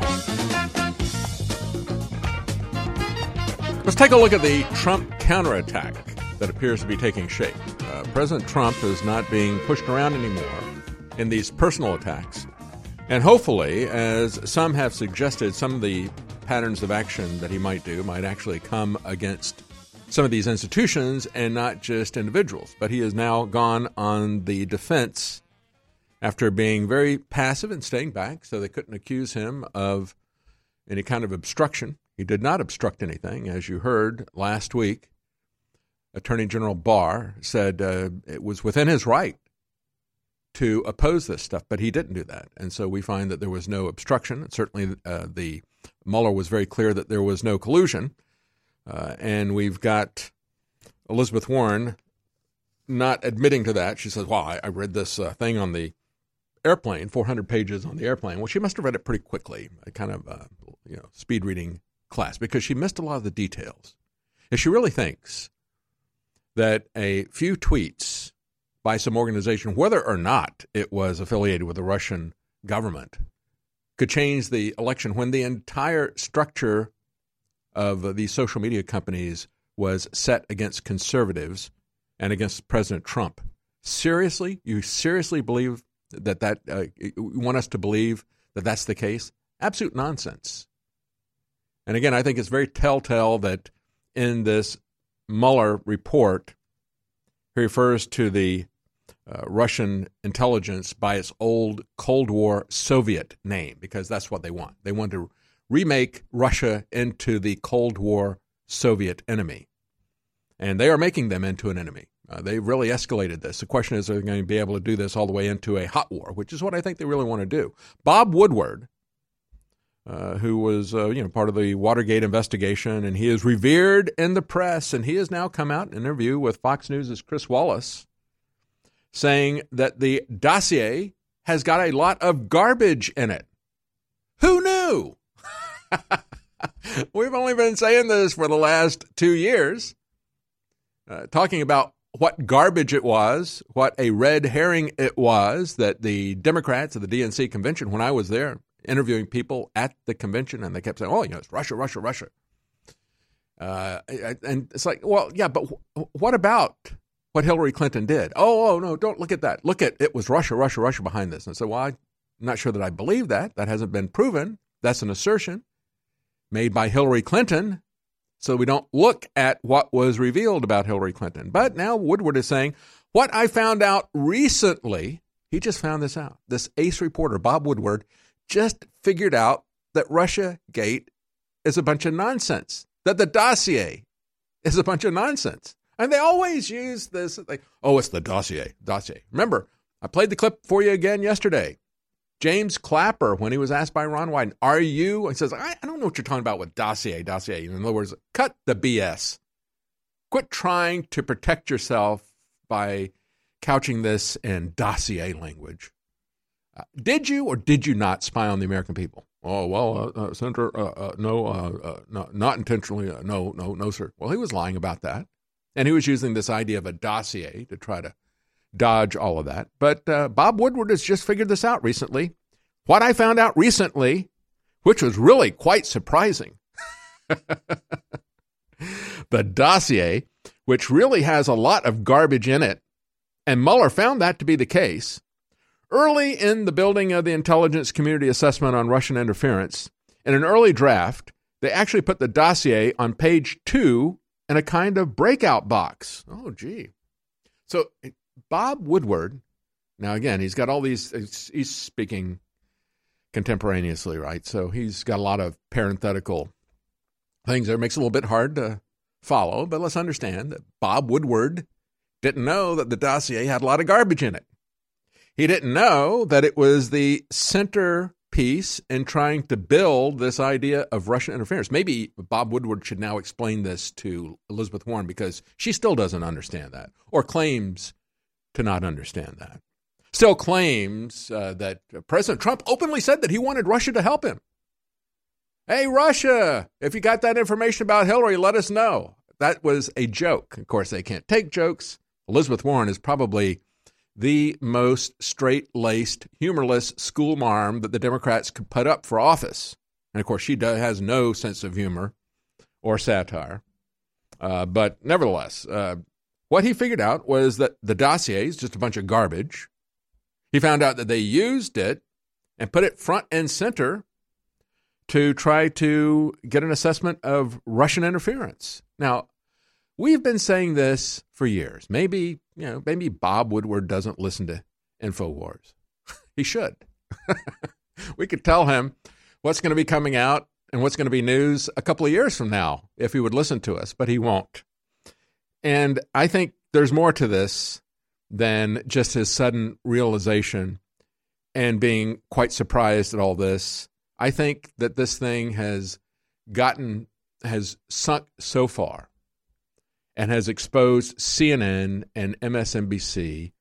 Let's take a look at the Trump counterattack that appears to be taking shape. Uh, President Trump is not being pushed around anymore in these personal attacks. And hopefully, as some have suggested, some of the patterns of action that he might do might actually come against some of these institutions and not just individuals. But he has now gone on the defense after being very passive and staying back, so they couldn't accuse him of any kind of obstruction. He did not obstruct anything, as you heard last week. Attorney General Barr said uh, it was within his right to oppose this stuff, but he didn't do that. And so we find that there was no obstruction. Certainly, uh, the Mueller was very clear that there was no collusion. Uh, and we've got Elizabeth Warren not admitting to that. She says, Well, I, I read this uh, thing on the airplane, 400 pages on the airplane. Well, she must have read it pretty quickly, a kind of uh, you know speed reading class, because she missed a lot of the details. If she really thinks that a few tweets by some organization, whether or not it was affiliated with the Russian government, could change the election when the entire structure of these social media companies was set against conservatives and against President Trump. Seriously, you seriously believe that that uh, you want us to believe that that's the case? Absolute nonsense. And again, I think it's very telltale that in this Mueller report, refers to the uh, Russian intelligence by its old Cold War Soviet name because that's what they want. They want to remake Russia into the Cold War Soviet enemy. And they are making them into an enemy. Uh, they really escalated this. The question is, are they going to be able to do this all the way into a hot war, which is what I think they really want to do. Bob Woodward, uh, who was uh, you know part of the Watergate investigation, and he is revered in the press, and he has now come out in an interview with Fox News' Chris Wallace, saying that the dossier has got a lot of garbage in it. Who knew? [laughs] We've only been saying this for the last two years, uh, talking about what garbage it was, what a red herring it was that the Democrats at the DNC convention, when I was there interviewing people at the convention, and they kept saying, oh, you know, it's Russia, Russia, Russia. Uh, and it's like, well, yeah, but what about what Hillary Clinton did? Oh, oh, no, don't look at that. Look at it was Russia, Russia, Russia behind this. And so, well, I'm not sure that I believe that. That hasn't been proven. That's an assertion made by Hillary Clinton so we don't look at what was revealed about Hillary Clinton. But now Woodward is saying, what I found out recently, he just found this out. This ace reporter, Bob Woodward, just figured out that Russia Gate is a bunch of nonsense, that the dossier is a bunch of nonsense. And they always use this, like, oh, it's the dossier, dossier. Remember, I played the clip for you again yesterday. James Clapper, when he was asked by Ron Wyden, are you? He says, I, I don't know what you're talking about with dossier, dossier. In other words, cut the BS. Quit trying to protect yourself by couching this in dossier language. Uh, did you or did you not spy on the American people? Oh, well, uh, uh, Senator, uh, uh, no, uh, no, not intentionally. no, no, no, sir. Well, he was lying about that. And he was using this idea of a dossier to try to dodge all of that. But uh, Bob Woodward has just figured this out recently. What I found out recently, which was really quite surprising, [laughs] the dossier, which really has a lot of garbage in it, and Mueller found that to be the case. Early in the building of the intelligence community assessment on Russian interference, in an early draft, they actually put the dossier on page two in a kind of breakout box. Oh, gee. So Bob Woodward, now again, he's got all these, he's speaking contemporaneously, right? So he's got a lot of parenthetical things there. It makes it a little bit hard to follow, but let's understand that Bob Woodward didn't know that the dossier had a lot of garbage in it. He didn't know that it was the centerpiece in trying to build this idea of Russian interference. Maybe Bob Woodward should now explain this to Elizabeth Warren because she still doesn't understand that or claims to not understand that. Still claims uh, that President Trump openly said that he wanted Russia to help him. Hey, Russia, if you got that information about Hillary, let us know. That was a joke. Of course, they can't take jokes. Elizabeth Warren is probably the most straight laced, humorless school marm that the Democrats could put up for office. And of course, she does, has no sense of humor or satire. Uh, but nevertheless, uh, what he figured out was that the dossier is just a bunch of garbage. He found out that they used it and put it front and center to try to get an assessment of Russian interference. Now, we've been saying this for years. Maybe, you know, maybe Bob Woodward doesn't listen to InfoWars. [laughs] he should. [laughs] we could tell him what's going to be coming out and what's going to be news a couple of years from now if he would listen to us, but he won't. And I think there's more to this than just his sudden realization and being quite surprised at all this. I think that this thing has gotten, has sunk so far and has exposed CNN and MSNBC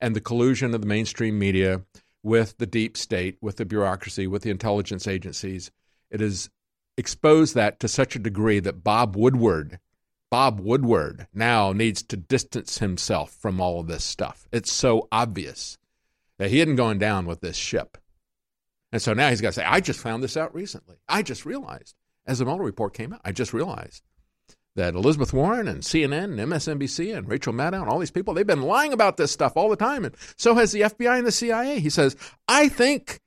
and the collusion of the mainstream media with the deep state, with the bureaucracy, with the intelligence agencies. It has exposed that to such a degree that Bob Woodward, Bob Woodward now needs to distance himself from all of this stuff. It's so obvious that he isn't going down with this ship. And so now he's got to say, I just found this out recently. I just realized, as the Mueller report came out, I just realized that Elizabeth Warren and CNN and MSNBC and Rachel Maddow and all these people, they've been lying about this stuff all the time. And so has the FBI and the CIA. He says, I think,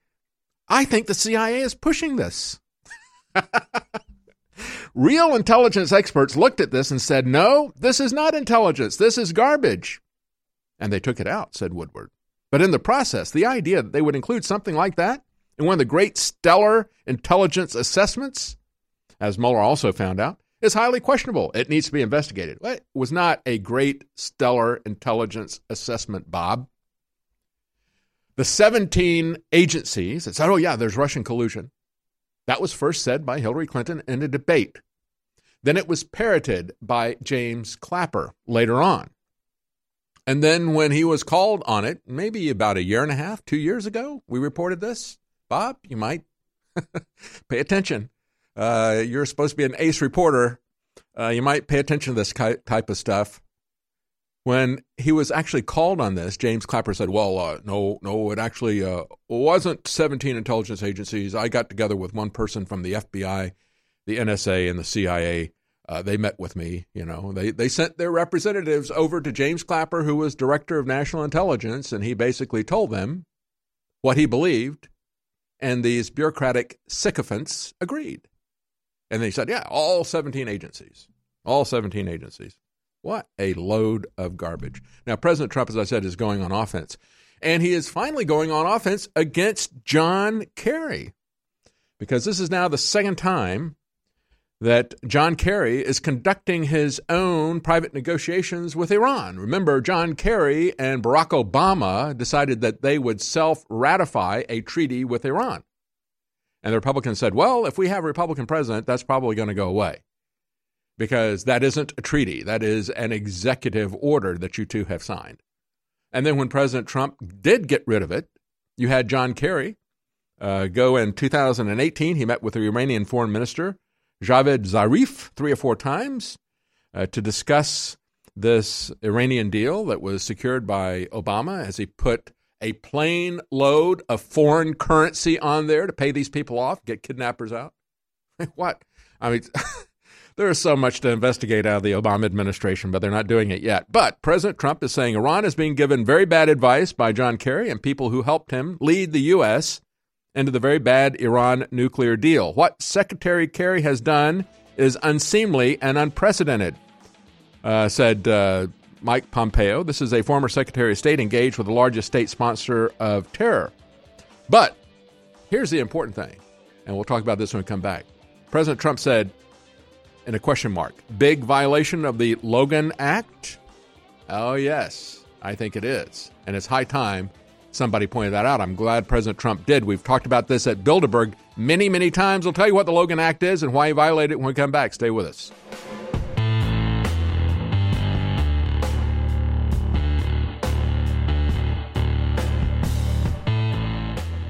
I think the CIA is pushing this. [laughs] Real intelligence experts looked at this and said, no, this is not intelligence. This is garbage. And they took it out, said Woodward. But in the process, the idea that they would include something like that in one of the great stellar intelligence assessments, as Mueller also found out, is highly questionable. It needs to be investigated. It was not a great stellar intelligence assessment, Bob. The 17 agencies that said, oh, yeah, there's Russian collusion. That was first said by Hillary Clinton in a debate. Then it was parroted by James Clapper later on. And then when he was called on it, maybe about a year and a half, two years ago, we reported this. Bob, you might [laughs] pay attention. Uh, you're supposed to be an ace reporter. Uh, you might pay attention to this type of stuff. When he was actually called on this, James Clapper said, "Well, uh, no, no, it actually uh, wasn't 17 intelligence agencies. I got together with one person from the FBI, the NSA, and the CIA. Uh, they met with me. You know, they they sent their representatives over to James Clapper, who was director of national intelligence, and he basically told them what he believed, and these bureaucratic sycophants agreed." And they said, yeah, all 17 agencies. All 17 agencies. What a load of garbage. Now, President Trump, as I said, is going on offense. And he is finally going on offense against John Kerry. Because this is now the second time that John Kerry is conducting his own private negotiations with Iran. Remember, John Kerry and Barack Obama decided that they would self ratify a treaty with Iran. And the Republicans said, well, if we have a Republican president, that's probably going to go away because that isn't a treaty. That is an executive order that you two have signed. And then when President Trump did get rid of it, you had John Kerry uh, go in 2018. He met with the Iranian foreign minister, Javad Zarif, three or four times uh, to discuss this Iranian deal that was secured by Obama as he put a plane load of foreign currency on there to pay these people off, get kidnappers out? [laughs] what? I mean, [laughs] there is so much to investigate out of the Obama administration, but they're not doing it yet. But President Trump is saying Iran is being given very bad advice by John Kerry and people who helped him lead the U.S. into the very bad Iran nuclear deal. What Secretary Kerry has done is unseemly and unprecedented, uh, said uh, Mike Pompeo. This is a former Secretary of State engaged with the largest state sponsor of terror. But here's the important thing, and we'll talk about this when we come back. President Trump said, in a question mark, big violation of the Logan Act? Oh, yes, I think it is. And it's high time somebody pointed that out. I'm glad President Trump did. We've talked about this at Bilderberg many, many times. We'll tell you what the Logan Act is and why he violated it when we come back. Stay with us.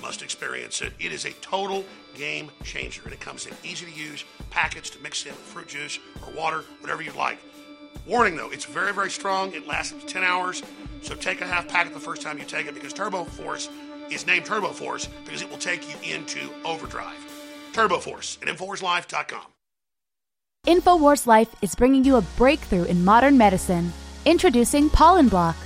must experience it. It is a total game changer, and it comes in easy to use packets to mix in with fruit juice or water, whatever you'd like. Warning though, it's very, very strong. It lasts up to 10 hours, so take a half packet the first time you take it because Turbo Force is named Turbo Force because it will take you into overdrive. Turbo Force at InfoWarsLife.com. InfoWars Life is bringing you a breakthrough in modern medicine. Introducing Pollen Block.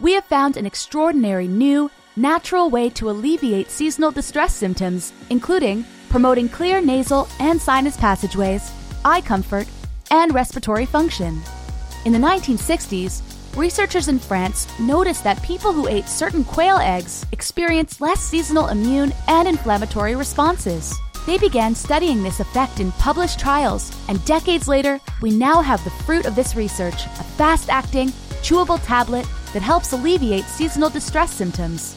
We have found an extraordinary new natural way to alleviate seasonal distress symptoms, including promoting clear nasal and sinus passageways, eye comfort, and respiratory function. In the 1960s, Researchers in France noticed that people who ate certain quail eggs experienced less seasonal immune and inflammatory responses. They began studying this effect in published trials, and decades later, we now have the fruit of this research a fast acting, chewable tablet that helps alleviate seasonal distress symptoms.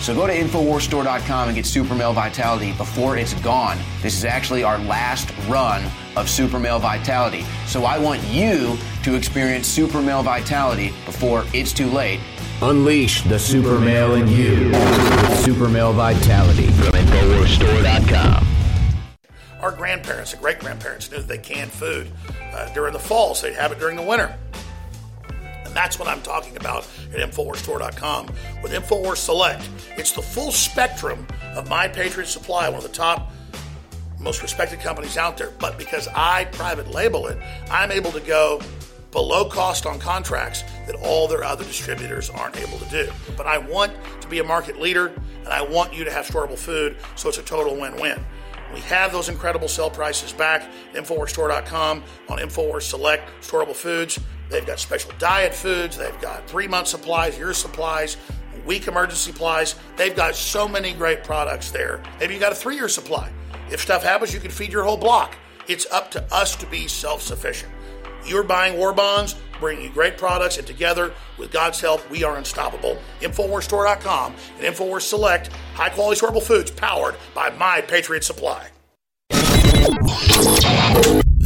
So go to InfoWarsStore.com and get Super Male Vitality before it's gone. This is actually our last run of Super Male Vitality. So I want you to experience Super Male Vitality before it's too late. Unleash the super male in you. Super male vitality from InfoWarsStore.com. Our grandparents and great grandparents knew that they canned food uh, during the fall, so they'd have it during the winter. That's what I'm talking about at InfoWarsStore.com with InfoWars Select. It's the full spectrum of My Patriot Supply, one of the top, most respected companies out there. But because I private label it, I'm able to go below cost on contracts that all their other distributors aren't able to do. But I want to be a market leader and I want you to have storable food, so it's a total win win. We have those incredible sell prices back at InfoWarsStore.com on InfoWars Select Storable Foods. They've got special diet foods, they've got three month supplies, year supplies, week emergency supplies. They've got so many great products there. Maybe you got a three year supply. If stuff happens, you can feed your whole block. It's up to us to be self sufficient. You're buying war bonds, bringing you great products, and together, with God's help, we are unstoppable. InfoWarsStore.com and InfoWars Select, high quality storable foods powered by My Patriot Supply.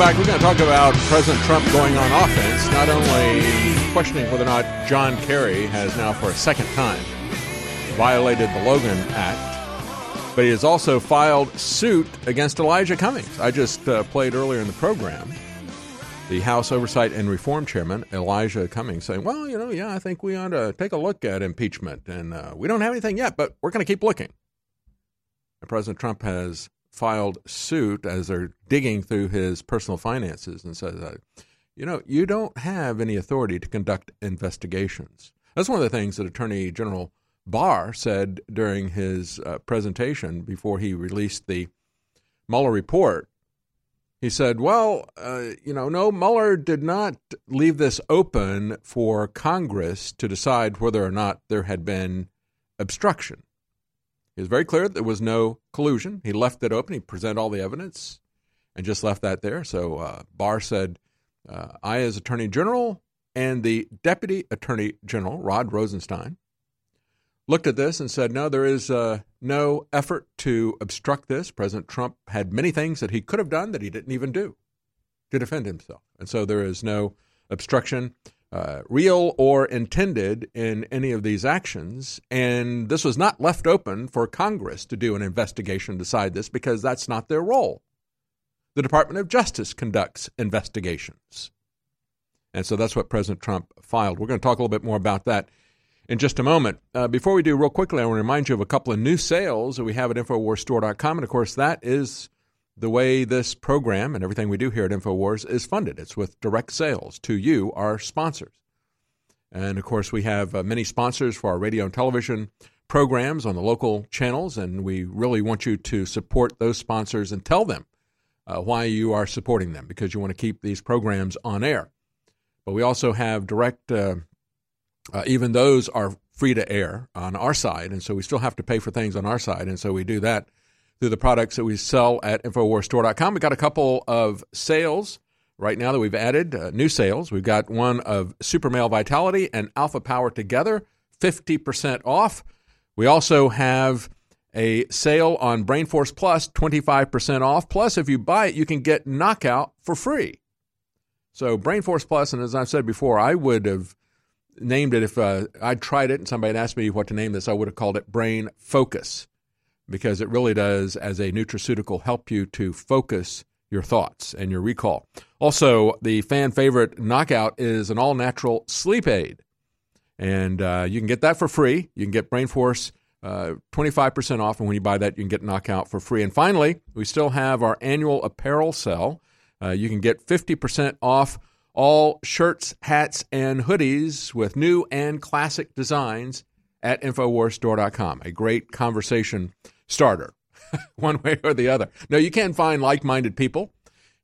Back. We're going to talk about President Trump going on offense, not only questioning whether or not John Kerry has now, for a second time, violated the Logan Act, but he has also filed suit against Elijah Cummings. I just uh, played earlier in the program the House Oversight and Reform Chairman, Elijah Cummings, saying, Well, you know, yeah, I think we ought to take a look at impeachment. And uh, we don't have anything yet, but we're going to keep looking. And President Trump has filed suit as they're digging through his personal finances and says, uh, You know, you don't have any authority to conduct investigations. That's one of the things that Attorney General Barr said during his uh, presentation before he released the Mueller report. He said, Well, uh, you know, no, Mueller did not leave this open for Congress to decide whether or not there had been obstruction. He was very clear there was no collusion. He left it open. He presented all the evidence and just left that there. So uh, Barr said, uh, I, as Attorney General, and the Deputy Attorney General, Rod Rosenstein, looked at this and said, no, there is uh, no effort to obstruct this. President Trump had many things that he could have done that he didn't even do to defend himself. And so there is no obstruction, uh, real or intended, in any of these actions. And this was not left open for Congress to do an investigation, decide this, because that's not their role. The Department of Justice conducts investigations. And so that's what President Trump filed. We're going to talk a little bit more about that in just a moment. Uh, before we do, real quickly, I want to remind you of a couple of new sales that we have at InfoWarsStore.com. And of course, that is the way this program and everything we do here at InfoWars is funded. It's with direct sales to you, our sponsors. And of course, we have uh, many sponsors for our radio and television programs on the local channels, and we really want you to support those sponsors and tell them uh, why you are supporting them because you want to keep these programs on air. But we also have direct, uh, uh, even those are free to air on our side, and so we still have to pay for things on our side, and so we do that through the products that we sell at InfoWarsStore.com. We've got a couple of sales right now that we've added, uh, new sales. We've got one of Super Male Vitality and Alpha Power together, 50% off. We also have a sale on Brain Force Plus, 25% off. Plus, if you buy it, you can get Knockout for free. So, Brain Force Plus, and as I've said before, I would have named it if uh, I'd tried it and somebody had asked me what to name this, I would have called it Brain Focus because it really does, as a nutraceutical, help you to focus your thoughts and your recall. Also, the fan favorite Knockout is an all natural sleep aid. And uh, you can get that for free. You can get Brain Force uh, 25% off. And when you buy that, you can get Knockout for free. And finally, we still have our annual apparel sale. Uh, you can get 50% off all shirts, hats, and hoodies with new and classic designs at InfoWarsStore.com. A great conversation starter, [laughs] one way or the other. No, you can find like minded people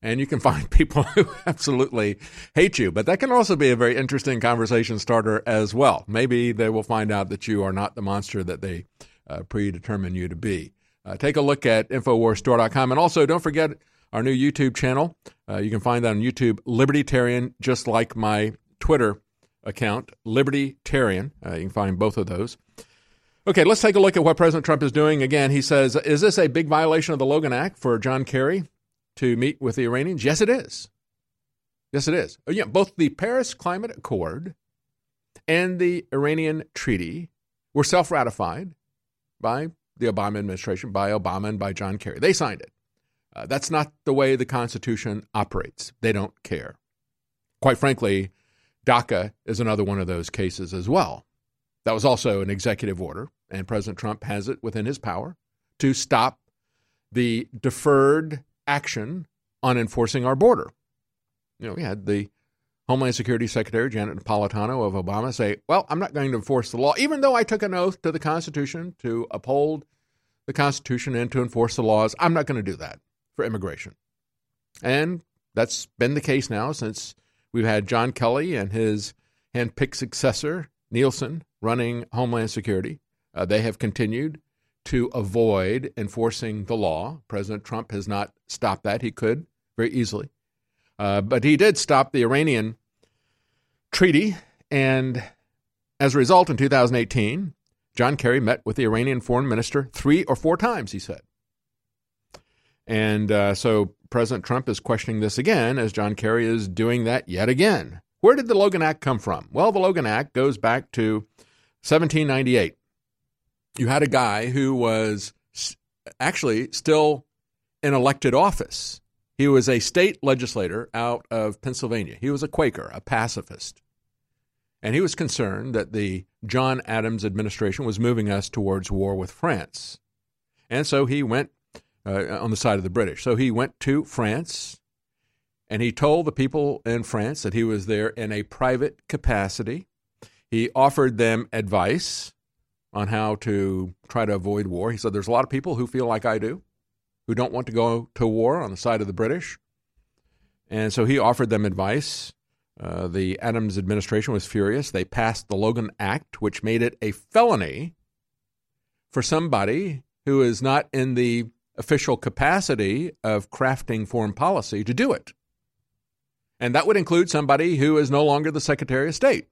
and you can find [laughs] people who absolutely hate you. But that can also be a very interesting conversation starter as well. Maybe they will find out that you are not the monster that they uh, you to be. Uh, take a look at InfoWarsStore.com. And also, don't forget our new YouTube channel. Uh, you can find that on YouTube, Libertarian, just like my Twitter account, Libertarian. Uh, you can find both of those. Okay, let's take a look at what President Trump is doing. Again, he says, Is this a big violation of the Logan Act for John Kerry to meet with the Iranians? Yes, it is. Yes, it is. Oh, yeah, both the Paris Climate Accord and the Iranian Treaty were self ratified by the Obama administration, by Obama and by John Kerry. They signed it. Uh, that's not the way the Constitution operates. They don't care. Quite frankly, DACA is another one of those cases as well. That was also an executive order, and President Trump has it within his power to stop the deferred action on enforcing our border. You know, we had the Homeland Security Secretary Janet Napolitano of Obama say, Well, I'm not going to enforce the law, even though I took an oath to the Constitution to uphold the Constitution and to enforce the laws. I'm not going to do that for immigration. And that's been the case now since we've had John Kelly and his handpicked successor, Nielsen, running Homeland Security. Uh, they have continued to avoid enforcing the law. President Trump has not stopped that. He could very easily. Uh, but he did stop the Iranian treaty. And as a result, in 2018, John Kerry met with the Iranian foreign minister three or four times, he said. And uh, so President Trump is questioning this again as John Kerry is doing that yet again. Where did the Logan Act come from? Well, the Logan Act goes back to 1798. You had a guy who was actually still in elected office. He was a state legislator out of Pennsylvania. He was a Quaker, a pacifist. And he was concerned that the John Adams administration was moving us towards war with France. And so he went uh, on the side of the British. So he went to France and he told the people in France that he was there in a private capacity he offered them advice on how to try to avoid war. He said, There's a lot of people who feel like I do, who don't want to go to war on the side of the British. And so he offered them advice. Uh, the Adams administration was furious. They passed the Logan Act, which made it a felony for somebody who is not in the official capacity of crafting foreign policy to do it. And that would include somebody who is no longer the Secretary of State.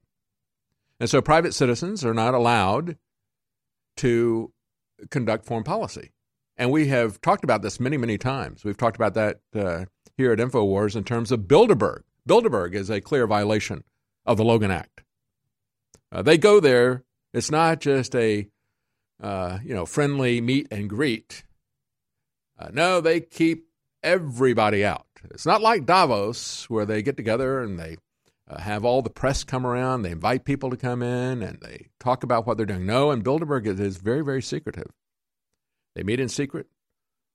And so private citizens are not allowed to conduct foreign policy. And we have talked about this many, many times. We've talked about that uh, here at InfoWars in terms of Bilderberg. Bilderberg is a clear violation of the Logan Act. Uh, they go there. It's not just a uh, you know friendly meet and greet. Uh, no, they keep everybody out. It's not like Davos where they get together and they uh, have all the press come around. They invite people to come in and they talk about what they're doing. No, and Bilderberg is very, very secretive. They meet in secret.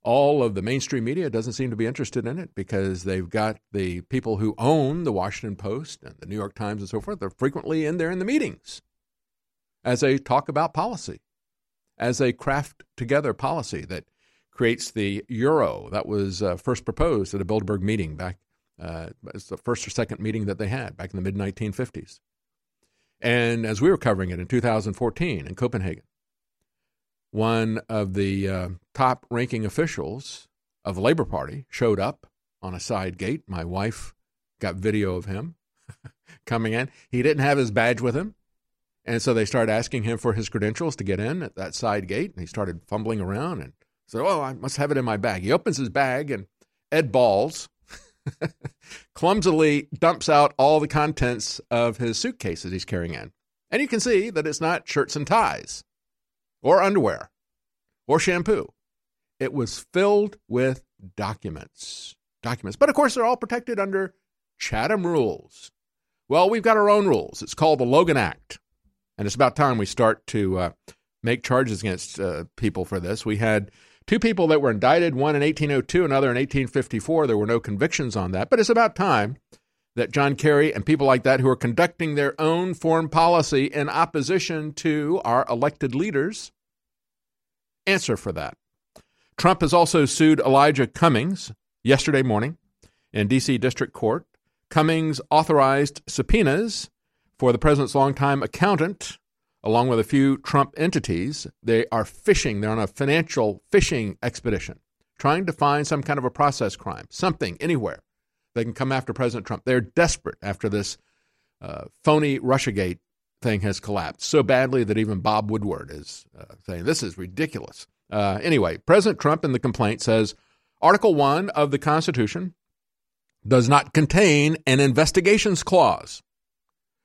All of the mainstream media doesn't seem to be interested in it because they've got the people who own the Washington Post and the New York Times and so forth. They're frequently in there in the meetings as they talk about policy, as they craft together policy that creates the euro that was uh, first proposed at a Bilderberg meeting back. Uh, it's the first or second meeting that they had back in the mid 1950s. And as we were covering it in 2014 in Copenhagen, one of the uh, top ranking officials of the Labor Party showed up on a side gate. My wife got video of him [laughs] coming in. He didn't have his badge with him. And so they started asking him for his credentials to get in at that side gate. And he started fumbling around and said, Oh, I must have it in my bag. He opens his bag, and Ed Balls [laughs] clumsily dumps out all the contents of his suitcase that he's carrying in. And you can see that it's not shirts and ties or underwear or shampoo. It was filled with documents. Documents. But of course, they're all protected under Chatham rules. Well, we've got our own rules. It's called the Logan Act. And it's about time we start to uh, make charges against uh, people for this. We had two people that were indicted, one in 1802, another in 1854. There were no convictions on that. But it's about time that John Kerry and people like that who are conducting their own foreign policy in opposition to our elected leaders answer for that. Trump has also sued Elijah Cummings yesterday morning in D.C. District Court. Cummings authorized subpoenas for the president's longtime accountant, along with a few Trump entities. They are fishing, they're on a financial fishing expedition, trying to find some kind of a process crime, something, anywhere they can come after President Trump. They're desperate after this uh, phony Russiagate thing has collapsed so badly that even Bob Woodward is uh, saying this is ridiculous. Uh, anyway, President Trump in the complaint says Article 1 of the Constitution does not contain an investigations clause.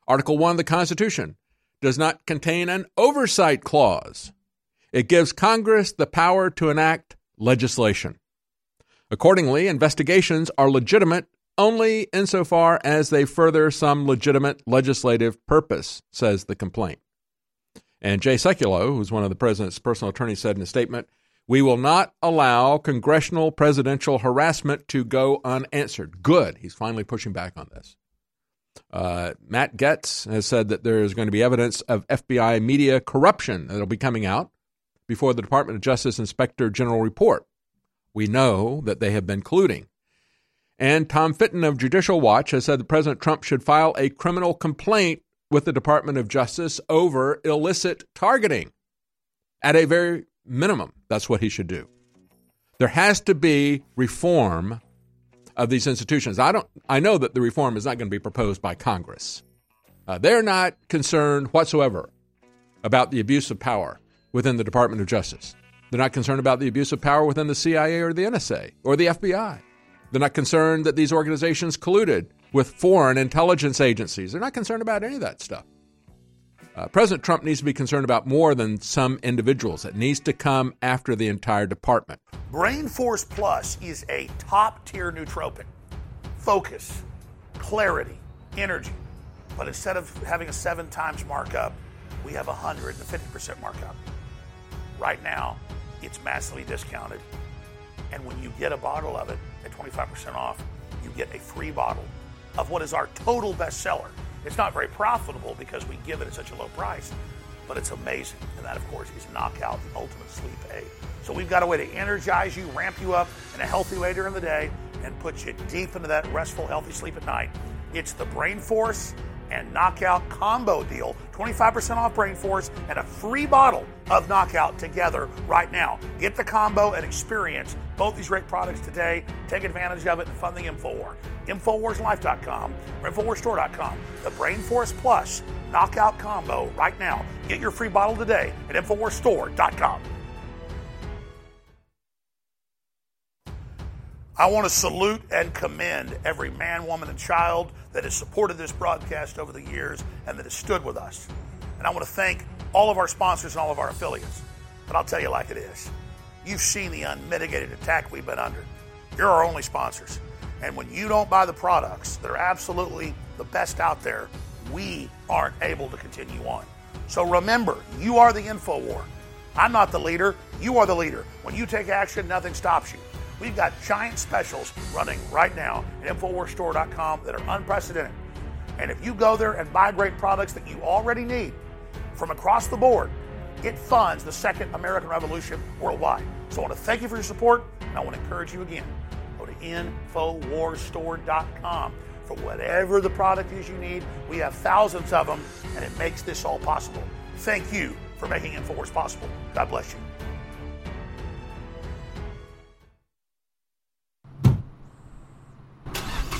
Article 1 of the Constitution does not contain an oversight clause. It gives Congress the power to enact legislation. Accordingly, investigations are legitimate only insofar as they further some legitimate legislative purpose, says the complaint. And Jay Sekulow, who's one of the president's personal attorneys, said in a statement, We will not allow congressional presidential harassment to go unanswered. Good. He's finally pushing back on this. Uh, Matt Gaetz has said that there is going to be evidence of FBI media corruption that will be coming out before the Department of Justice Inspector General report. We know that they have been colluding. And Tom Fitton of Judicial Watch has said that President Trump should file a criminal complaint with the Department of Justice over illicit targeting. At a very minimum, that's what he should do. There has to be reform of these institutions. I don't. I know that the reform is not going to be proposed by Congress. Uh, they're not concerned whatsoever about the abuse of power within the Department of Justice. They're not concerned about the abuse of power within the CIA or the NSA or the FBI. They're not concerned that these organizations colluded with foreign intelligence agencies. They're not concerned about any of that stuff. Uh, President Trump needs to be concerned about more than some individuals. It needs to come after the entire department. Brain Force Plus is a top tier nootropic. Focus, clarity, energy. But instead of having a seven times markup, we have a 150% markup. Right now, it's massively discounted. And when you get a bottle of it, at 25% off, you get a free bottle of what is our total bestseller. It's not very profitable because we give it at such a low price, but it's amazing. And that, of course, is Knockout, the ultimate sleep aid. So we've got a way to energize you, ramp you up in a healthy way during the day, and put you deep into that restful, healthy sleep at night. It's the Brain Force and Knockout combo deal. 25% off Brain Force and a free bottle of Knockout together right now. Get the combo and experience both these great products today. Take advantage of it and fund the InfoWar. InfoWarsLife.com or InfoWarsStore.com. The Brain Force Plus Knockout Combo right now. Get your free bottle today at InfoWarsStore.com. I want to salute and commend every man, woman, and child that has supported this broadcast over the years and that has stood with us. And I want to thank all of our sponsors and all of our affiliates. But I'll tell you like it is. You've seen the unmitigated attack we've been under. You're our only sponsors. And when you don't buy the products that are absolutely the best out there, we aren't able to continue on. So remember, you are the info war. I'm not the leader. You are the leader. When you take action, nothing stops you. We've got giant specials running right now at InfoWarsStore.com that are unprecedented. And if you go there and buy great products that you already need from across the board, it funds the second American Revolution worldwide. So I want to thank you for your support, and I want to encourage you again. Go to InfoWarsStore.com for whatever the product is you need. We have thousands of them, and it makes this all possible. Thank you for making InfoWars possible. God bless you.